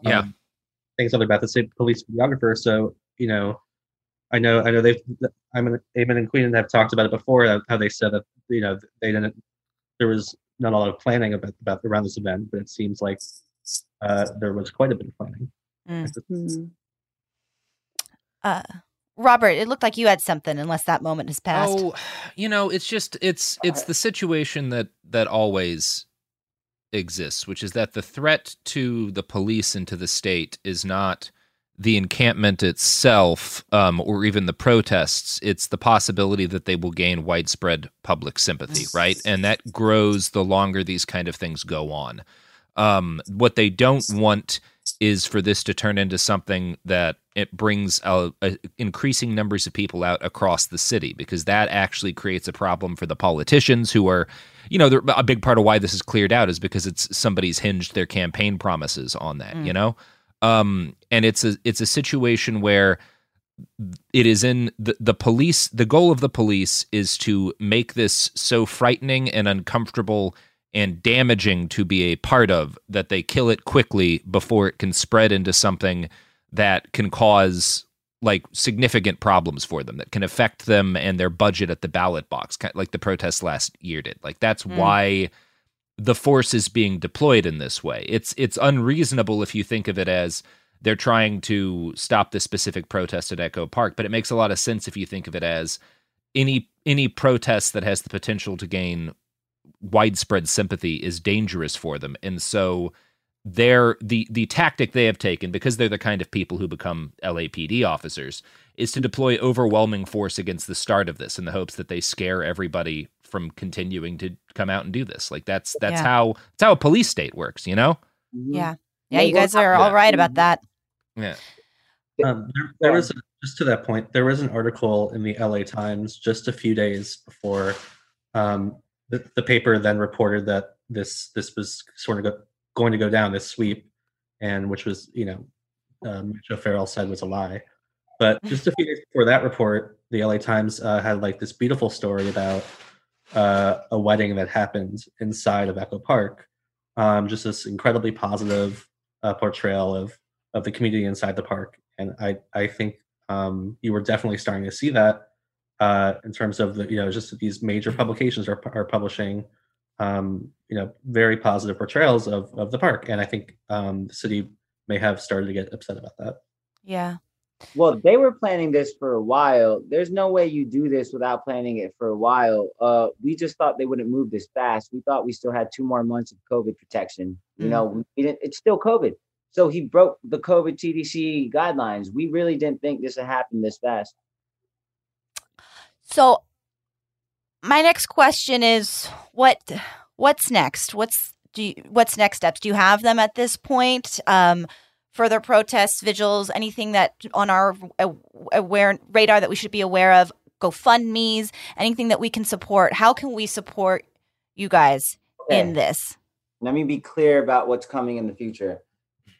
Yeah. um, things on their back. The state police videographer. So you know, I know I know they've I'm an Eamon and Queen have talked about it before. How they said that you know they didn't there was not a lot of planning about about around this event, but it seems like uh, there was quite a bit of planning. Mm. Uh, Robert, it looked like you had something, unless that moment has passed. Oh, you know, it's just it's it's the situation that that always exists, which is that the threat to the police and to the state is not the encampment itself um, or even the protests. It's the possibility that they will gain widespread public sympathy, right? And that grows the longer these kind of things go on. Um, what they don't want is for this to turn into something that it brings a, a increasing numbers of people out across the city because that actually creates a problem for the politicians who are you know a big part of why this is cleared out is because it's somebody's hinged their campaign promises on that you Mm. know um and it's a it's a situation where it is in the, the police the goal of the police is to make this so frightening and uncomfortable and damaging to be a part of that they kill it quickly before it can spread into something that can cause like significant problems for them that can affect them and their budget at the ballot box kind like the protests last year did like that's Mm. why the force is being deployed in this way. It's it's unreasonable if you think of it as they're trying to stop this specific protest at Echo Park but it makes a lot of sense if you think of it as any any protest that has the potential to gain widespread sympathy is dangerous for them. And so their the the tactic they have taken because they're the kind of people who become LAPD officers is to deploy overwhelming force against the start of this in the hopes that they scare everybody from continuing to come out and do this like that's that's Yeah. how that's how a police state works you know Yeah. Yeah, you guys are all right about that. yeah Um, there, there was a, just to that point. There was an article in the LA Times just a few days before um, the, the paper then reported that this this was sort of go, going to go down this sweep, and which was you know um, Joe Farrell said was a lie. But just a few days before that report, the LA Times uh, had like this beautiful story about uh, a wedding that happened inside of Echo Park. Um, just this incredibly positive uh, portrayal of of the community inside the park, and I I think um, you were definitely starting to see that uh, in terms of the you know just these major publications are are publishing um, you know very positive portrayals of of the park, and I think um, the city may have started to get upset about that. Yeah. Well, they were planning this for a while. There's no way you do this without planning it for a while. Uh, we just thought they wouldn't move this fast. We thought we still had two more months of COVID protection. You know, we didn't, it's still COVID. So he broke the COVID CDC guidelines. We really didn't think this would happen this fast. So my next question is what what's next? What's do you, what's next steps? Do you have them at this point? Um, further protests, vigils, anything that on our aware radar that we should be aware of? GoFundmes, anything that we can support? How can we support you guys in this? Let me be clear about what's coming in the future.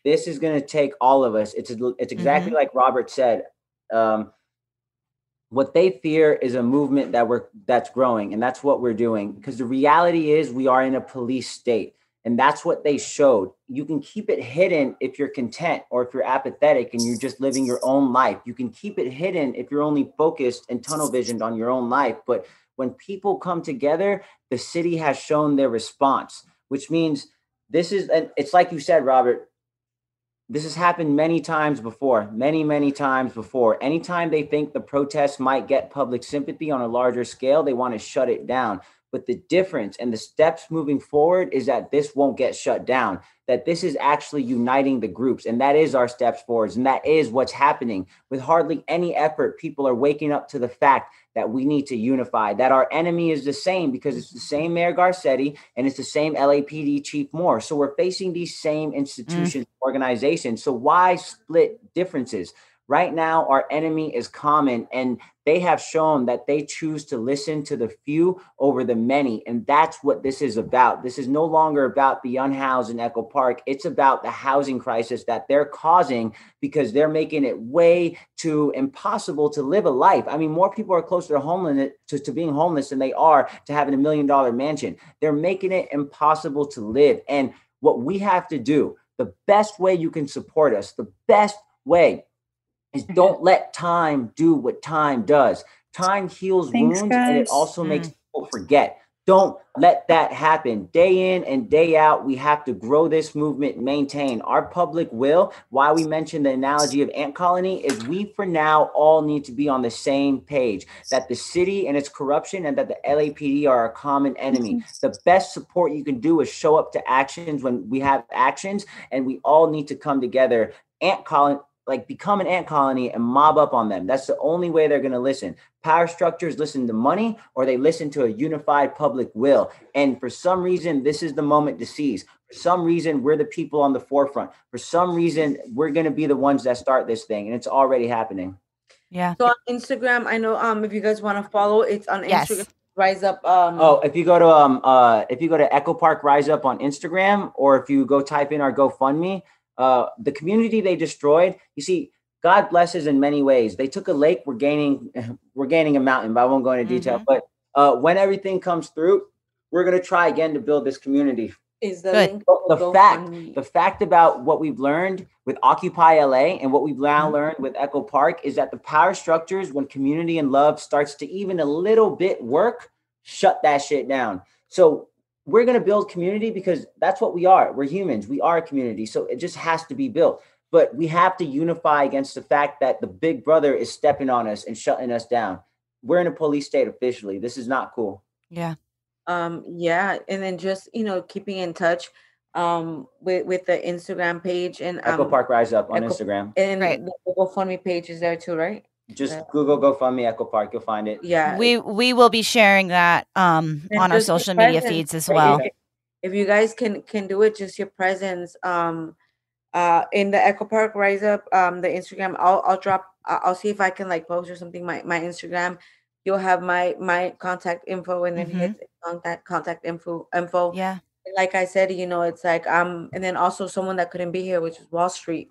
This is going to take all of us. It's it's exactly Mhm. like Robert said. Um, what they fear is a movement that we're that's growing, and that's what we're doing. Because the reality is, we are in a police state, and that's what they showed. You can keep it hidden if you're content, or if you're apathetic and you're just living your own life. You can keep it hidden if you're only focused and tunnel visioned on your own life. But when people come together, the city has shown their response, which means this is, and it's like you said, Robert, this has happened many times before, many, many times before. Anytime they think the protests might get public sympathy on a larger scale, they want to shut it down. But the difference and the steps moving forward is that this won't get shut down, that this is actually uniting the groups. And that is our steps forwards. And that is what's happening. With hardly any effort, people are waking up to the fact that we need to unify, that our enemy is the same because it's the same Mayor Garcetti and it's the same LAPD Chief Moore. So we're facing these same mm. institutions, organizations. So why split differences? Right now, our enemy is common, and they have shown that they choose to listen to the few over the many. And that's what this is about. This is no longer about the unhoused in Echo Park. It's about the housing crisis that they're causing because they're making it way too impossible to live a life. I mean, more people are closer to homeless to, to being homeless than they are to having a million dollar mansion. They're making it impossible to live. And what we have to do, the best way you can support us, the best way is mm-hmm. don't let time do what time does. Time heals Thanks, wounds and it guys. also makes people forget. Don't let that happen. Day in and day out, we have to grow this movement, maintain our public will. Why we mentioned the analogy of ant colony is we, for now, all need to be on the same page that the city and its corruption and that the LAPD are a common enemy. Mm-hmm. The best support you can do is show up to actions when we have actions, and we all need to come together. Ant colony, like become an ant colony and mob up on them. That's the only way they're going to listen. Power structures listen to money or they listen to a unified public will. And for some reason, this is the moment to seize. For some reason, we're the people on the forefront. For some reason, we're going to be the ones that start this thing, and it's already happening. Yeah. So on Instagram, I know um if you guys want to follow, it's on Yes. Instagram. Rise up. Um, Oh, if you go to um uh if you go to Echo Park Rise Up on Instagram, or if you go type in our GoFundMe, uh the community they destroyed. You see, God blesses in many ways. They took a lake. We're gaining we're gaining a mountain, but I won't go into detail. But uh when everything comes through, we're gonna try again to build this community. Is the link the GoFundMe. fact the fact about what we've learned with occupy la and what we've now learned with echo park is that the power structures when community and love starts to even a little bit work shut that shit down so we're going to build community because that's what we are. We're humans. We are a community. So it just has to be built. But we have to unify against the fact that the big brother is stepping on us and shutting us down. We're in a police state officially. This is not cool. Yeah. um yeah. And then just you know keeping in touch um with with the instagram page and um, echo park rise up on Echo- instagram. and right. the gofundme page is there too right just Yeah. google gofundme echo park you'll find it yeah We we will be sharing that um And on our social media presence, feeds as well. If, if you guys can can do it, just your presence um uh in the Echo Park Rise Up um the Instagram. I'll I'll drop. I'll I'll see if I can like post or something. My my Instagram. You'll have my my contact info and then Mhm. hit contact contact info info. Yeah. Like I said, you know, it's like um and then also someone that couldn't be here, which is Wall Street.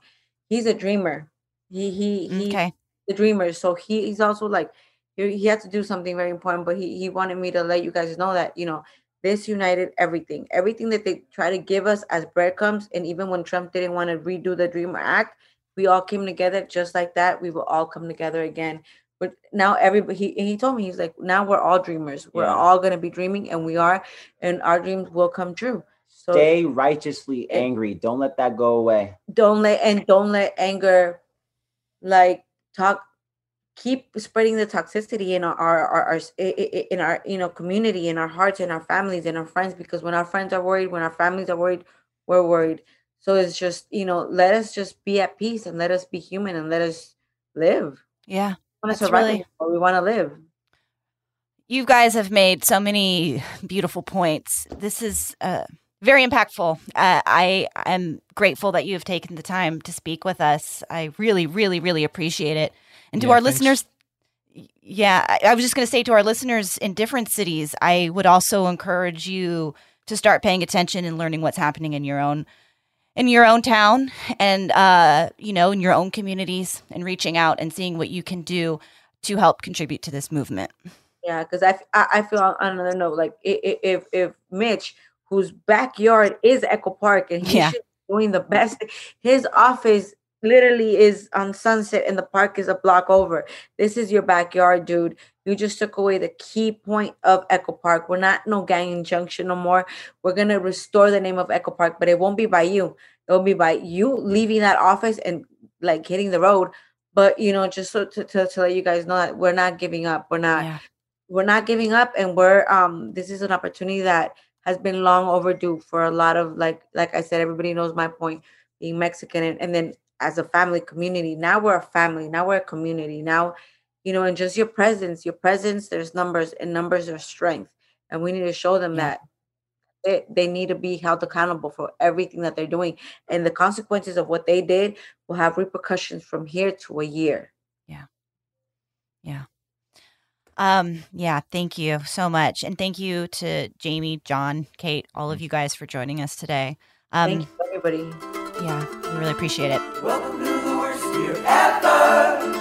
He's a dreamer. He he he Okay. The dreamer. So he, he's also like he, he had to do something very important, but he, he wanted me to let you guys know that, you know, this united everything. Everything that they try to give us as breadcrumbs, and even when Trump didn't want to redo the Dreamer Act, we all came together just like that. We will all come together again. But now everybody he, he told me he's like, now we're all dreamers. We're Yeah. all gonna be dreaming, and we are, and our dreams will come true. So Stay righteously angry. Don't let that go away. don't let and don't let anger like talk keep spreading the toxicity in our our, our, our s- i- i- in our you know community in our hearts in our families in our friends because when our friends are worried when our families are worried we're worried so it's just you know let us just be at peace and let us be human and let us live Yeah. we want to survive really- we want to live You guys have made so many beautiful points. This is uh, very impactful. Uh, I am grateful that you have taken the time to speak with us. I really, really, really appreciate it. And to Yeah, our thanks. listeners, yeah, I, I was just going to say to our listeners in different cities, I would also encourage you to start paying attention and learning what's happening in your own in your own town and uh, you know in your own communities and reaching out and seeing what you can do to help contribute to this movement. Yeah, because I, I feel on on another note, like i- i- if if Mitch, whose backyard is Echo Park, and he's Yeah. doing the best, his office literally is on Sunset, and the park is a block over. This is your backyard, dude. You just took away the key point of Echo Park. We're not no gang injunction no more. We're gonna restore the name of Echo Park, but it won't be by you. It will be by you leaving that office and like hitting the road. But you know, just so to, to, to let you guys know that we're not giving up. We're not we're not giving up and we're um this is an opportunity that has been long overdue for a lot of like like i said everybody knows my point being mexican and, and then as a family community now we're a family now we're a community now you know and just your presence your presence there's numbers and numbers are strength and we need to show them that it. They need to be held accountable for everything that they're doing, and the consequences of what they did will have repercussions from here to a year. Yeah. Yeah. Um, yeah, thank you so much. And thank you to Jamie, John, Kate, all of you guys for joining us today. Um, Thank you, everybody. Yeah, we really appreciate it. Welcome to the worst year ever.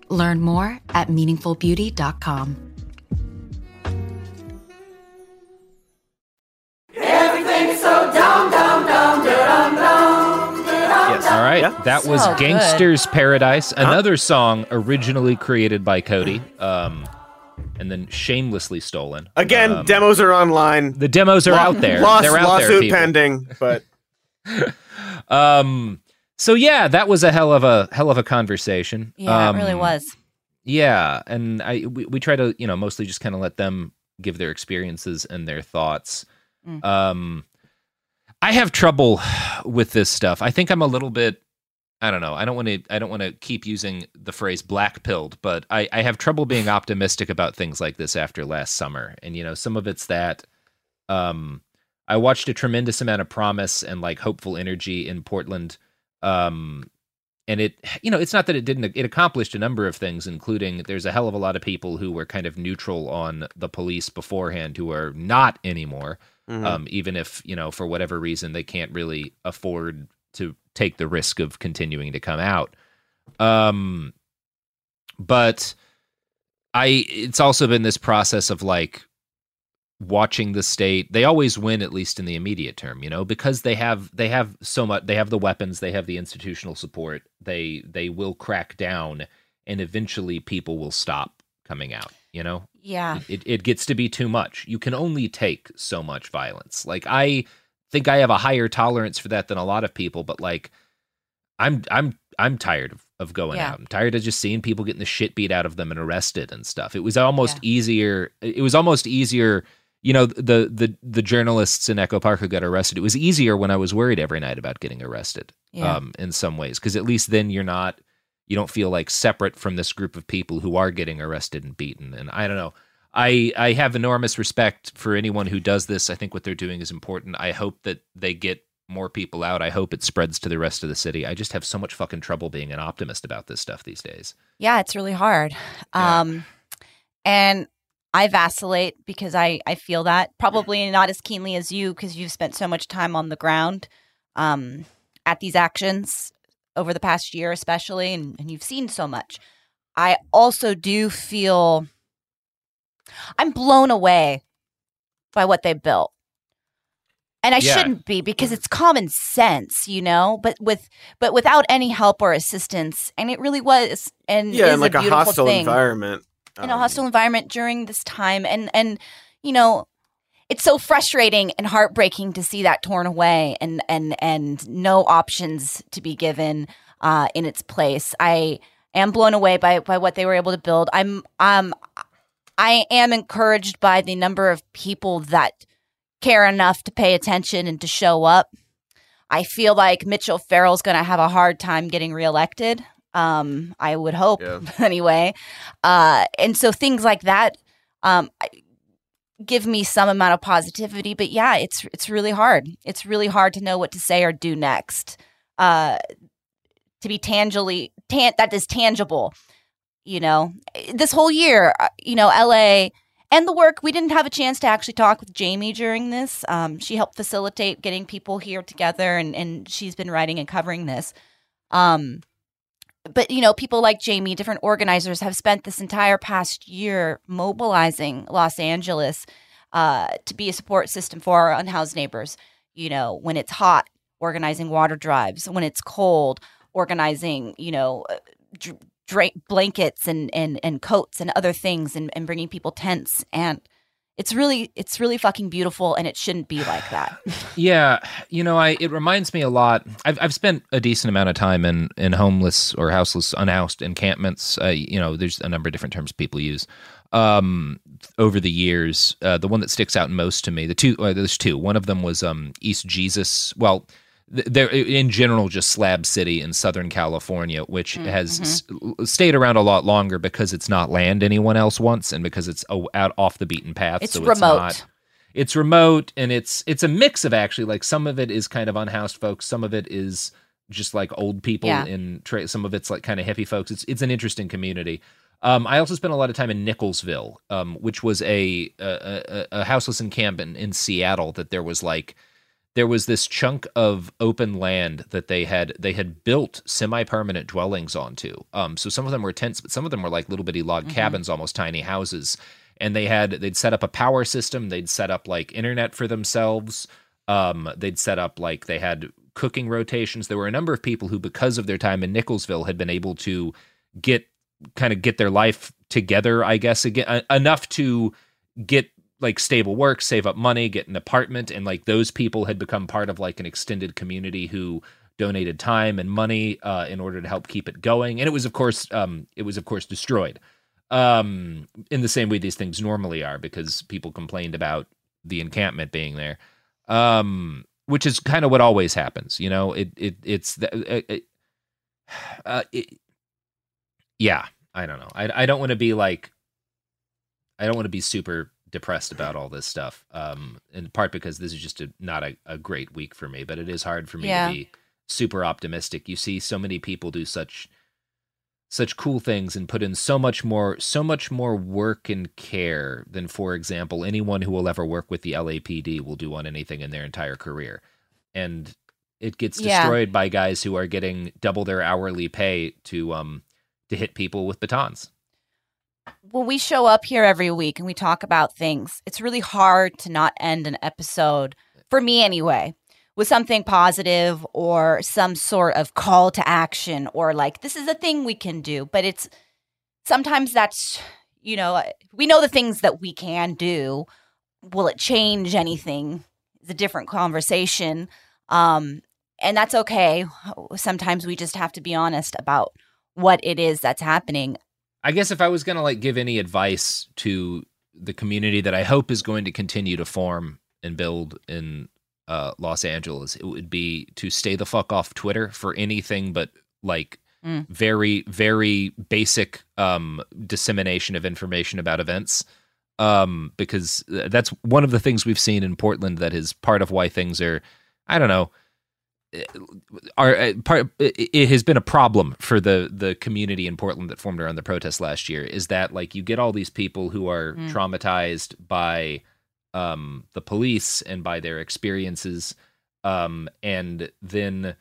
Learn more at meaningfulbeauty.com. Everything's so dumb, dumb, dumb, dum, dum, Yes. All right. That was So good. Gangster's Paradise, another song originally created by Cody, um, and then shamelessly stolen. Again, Um, demos are online. The demos are Law- out there. Lost, They're out lawsuit there. pending, but Um. So yeah, that was a hell of a hell of a conversation. Yeah, um, it really was. Yeah, and I we, we try to you know mostly just kind of let them give their experiences and their thoughts. Mm. Um, I have trouble with this stuff. I think I'm a little bit. I don't know. I don't want to. I don't want to keep using the phrase "black pilled," but I, I have trouble being optimistic about things like this after last summer. And you know, some of it's that. Um, I watched a tremendous amount of promise and like hopeful energy in Portland. Um, and it you know it's not that it didn't it accomplished a number of things including there's a hell of a lot of people who were kind of neutral on the police beforehand who are not anymore Mhm. um, even if you know for whatever reason they can't really afford to take the risk of continuing to come out um but i it's also been this process of like watching the state they always win at least in the immediate term you know because they have they have so much they have the weapons they have the institutional support they they will crack down and eventually people will stop coming out you know? Yeah. it, it gets to be too much. You can only take so much violence. Like i think i have a higher tolerance for that than a lot of people but like i'm i'm i'm tired of, of going Yeah. out. I'm tired of just seeing people getting the shit beat out of them and arrested and stuff. It was almost easier it was almost easier you know the the the journalists in echo park who got arrested it was easier when i was worried every night about getting arrested Yeah. um in some ways because at least then you're not you don't feel like separate from this group of people who are getting arrested and beaten and i don't know. I i have enormous respect for anyone who does this. I think what they're doing is important. I hope that they get more people out. I hope it spreads to the rest of the city. I just have so much fucking trouble being an optimist about this stuff these days. Yeah, it's really hard. Um, and I vacillate because I, I feel that probably not as keenly as you because you've spent so much time on the ground um, at these actions over the past year, especially, and, and you've seen so much. I also do feel I'm blown away by what they built. And I Yeah. shouldn't be because it's common sense, you know, but with but without any help or assistance, and it really was and yeah, is in like a a, hostile thing environment. In a hostile environment during this time and and you know it's so frustrating and heartbreaking to see that torn away and and and no options to be given uh in its place i am blown away by by what they were able to build i'm um I am encouraged by the number of people that care enough to pay attention and to show up. I feel like Mitch O'Farrell's going to have a hard time getting reelected. Um, I would hope anyway. Uh, and so things like that um, give me some amount of positivity. But yeah, it's it's really hard. It's really hard to know what to say or do next. Uh, to be tangibly tan- that is tangible. You know, this whole year, uh, you know, LA and the work. We didn't have a chance to actually talk with Jamie during this. Um, she helped facilitate getting people here together, and and she's been writing and covering this. Um, but you know, people like Jamie, different organizers have spent this entire past year mobilizing Los Angeles uh, to be a support system for our unhoused neighbors. You know, when it's hot, organizing water drives. When it's cold, organizing. You know, uh, blankets and and and coats and other things, and, and bringing people tents. And it's really it's really fucking beautiful, and it shouldn't be like that. Yeah, you know, I it reminds me a lot. I've I've spent a decent amount of time in in homeless or houseless, unhoused encampments. Uh, you know, there's a number of different terms people use. Um, over the years, uh, the one that sticks out most to me, the two, there's two. One of them was um East Jesus. Well, th- there in general, just Slab City in Southern California, which has s- stayed around a lot longer because it's not land anyone else wants, and because it's out off the beaten path. It's so remote. It's not, it's remote and it's it's a mix of actually like some of it is kind of unhoused folks some of it is just like old people Yeah. in tra- some of it's like kind of hippie folks it's it's an interesting community um, I also spent a lot of time in Nickelsville, um, which was a a, a, a houseless encampment in Seattle. That there was like there was this chunk of open land that they had they had built semi-permanent dwellings onto. Um, so some of them were tents, but some of them were like little bitty log Mm-hmm. cabins, almost tiny houses. And they had they'd set up a power system. They'd set up like internet for themselves. Um, they'd set up like they had cooking rotations. There were a number of people who, because of their time in Nickelsville, had been able to get kind of get their life together. I guess again uh, enough to get like stable work, save up money, get an apartment, and like those people had become part of like an extended community who donated time and money uh, in order to help keep it going. And it was of course um, it was of course destroyed um, in the same way these things normally are because people complained about the encampment being there. Um, which is kind of what always happens, you know. It it it's the, uh, it, uh, it, yeah. I don't know. I I don't want to be like I don't want to be super depressed about all this stuff. Um, in part because this is just a, not a, a great week for me, but it is hard for me Yeah. to be super optimistic. You see so many people do such such cool things and put in so much more so much more work and care than for example anyone who will ever work with the LAPD will do on anything in their entire career. And it gets Yeah. destroyed by guys who are getting double their hourly pay to um to hit people with batons. When we show up here every week and we talk about things, it's really hard to not end an episode, for me anyway, with something positive or some sort of call to action or like, this is a thing we can do. But it's sometimes that's, you know, we know the things that we can do. Will it change anything? It's a different conversation. Um, and that's okay. Sometimes we just have to be honest about what it is that's happening. I guess if I was going to like give any advice to the community that I hope is going to continue to form and build in uh, Los Angeles, it would be to stay the fuck off Twitter for anything but like Mm. very very basic um, dissemination of information about events. Um, because that's one of the things we've seen in Portland that is part of why things are, I don't know, are uh, part it it has been a problem for the the community in Portland that formed around the protest last year is that like you get all these people who are Mm. traumatized by um the police and by their experiences um and then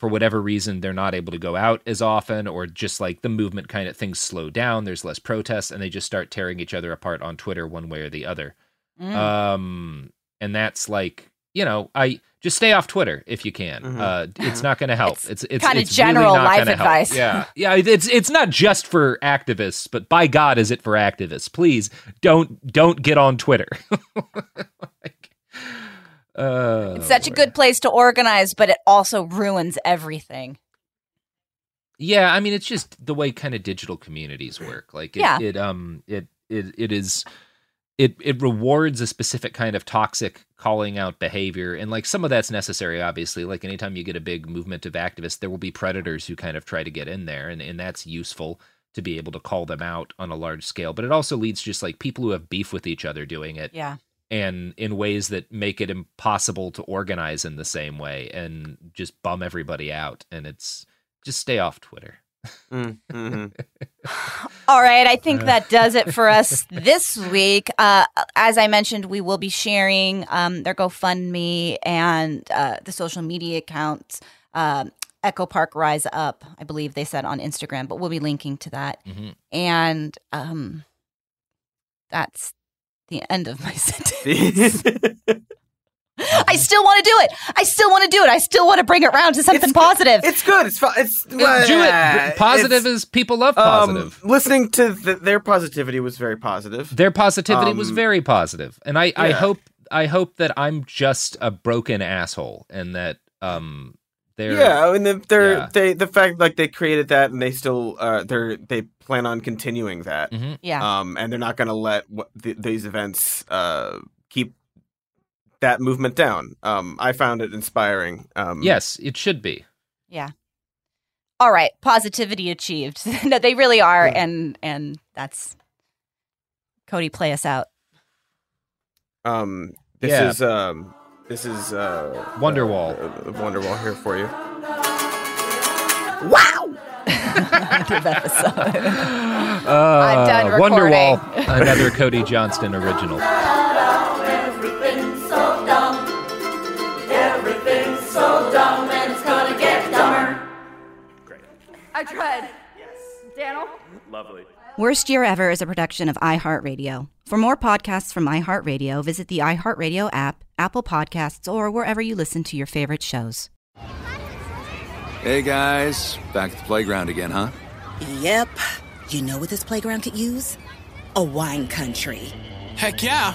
for whatever reason they're not able to go out as often or just like the movement kind of things slow down there's less protests and they just start tearing each other apart on Twitter one way or the other Mm. um and that's like you know i just stay off twitter if you can Mhm. uh it's not going to help It's it's it's kinda general really life gonna help. advice. yeah yeah it's it's not just for activists but by god is it for activists please don't don't get on twitter Like, uh, It's such a good place to organize, but it also ruins everything. Yeah, I mean it's just the way kind of digital communities work. Like it, Yeah. it um it it it is it it rewards a specific kind of toxic calling out behavior. And like some of that's necessary obviously. Like anytime you get a big movement of activists there will be predators who kind of try to get in there and, and that's useful to be able to call them out on a large scale. But it also leads just like people who have beef with each other doing it Yeah. and in ways that make it impossible to organize in the same way and just bum everybody out. And it's just stay off twitter Mm, mhm. All right, I think that does it for us this week. Uh, as I mentioned, we will be sharing um, their GoFundMe and uh, the social media accounts. Um, Echo Park Rise Up, I believe they said on Instagram, but we'll be linking to that. Mhm. And um, that's the end of my sentence. I still want to do it. I still want to do it. I still want to bring it around to something positive. It's good. It's fine. It's do it positive It's- is people love um, positive listening to th their positivity was very positive. Their positivity was Um, very positive, and I, I hope I hope that I'm just a broken asshole, and that um they're yeah, I mean the, they're Yeah. they the fact like they created that and they still uh they're they plan on continuing that. Mhm. Yeah. Um, and they're not going to let what, th- these events uh keep that movement down. Um, I found it inspiring. Um, yes, it should be. Yeah. All right, positivity achieved. no, they really are, and and that's Cody. Play us out. Um, this Yeah. is um, this is uh, Wonderwall. uh, uh, Wonderwall here for you. Wow. of episode. Uh, done Wonderwall, another Cody Johnston original. Lovely. Worst Year Ever is a production of iHeartRadio. For more podcasts from iHeartRadio, visit the iHeartRadio app, Apple Podcasts, or wherever you listen to your favorite shows. Hey guys, back at the playground again, huh? Yep. You know what this playground could use? A wine country. Heck yeah,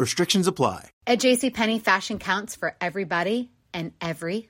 Restrictions apply. At JCPenney, fashion counts for everybody and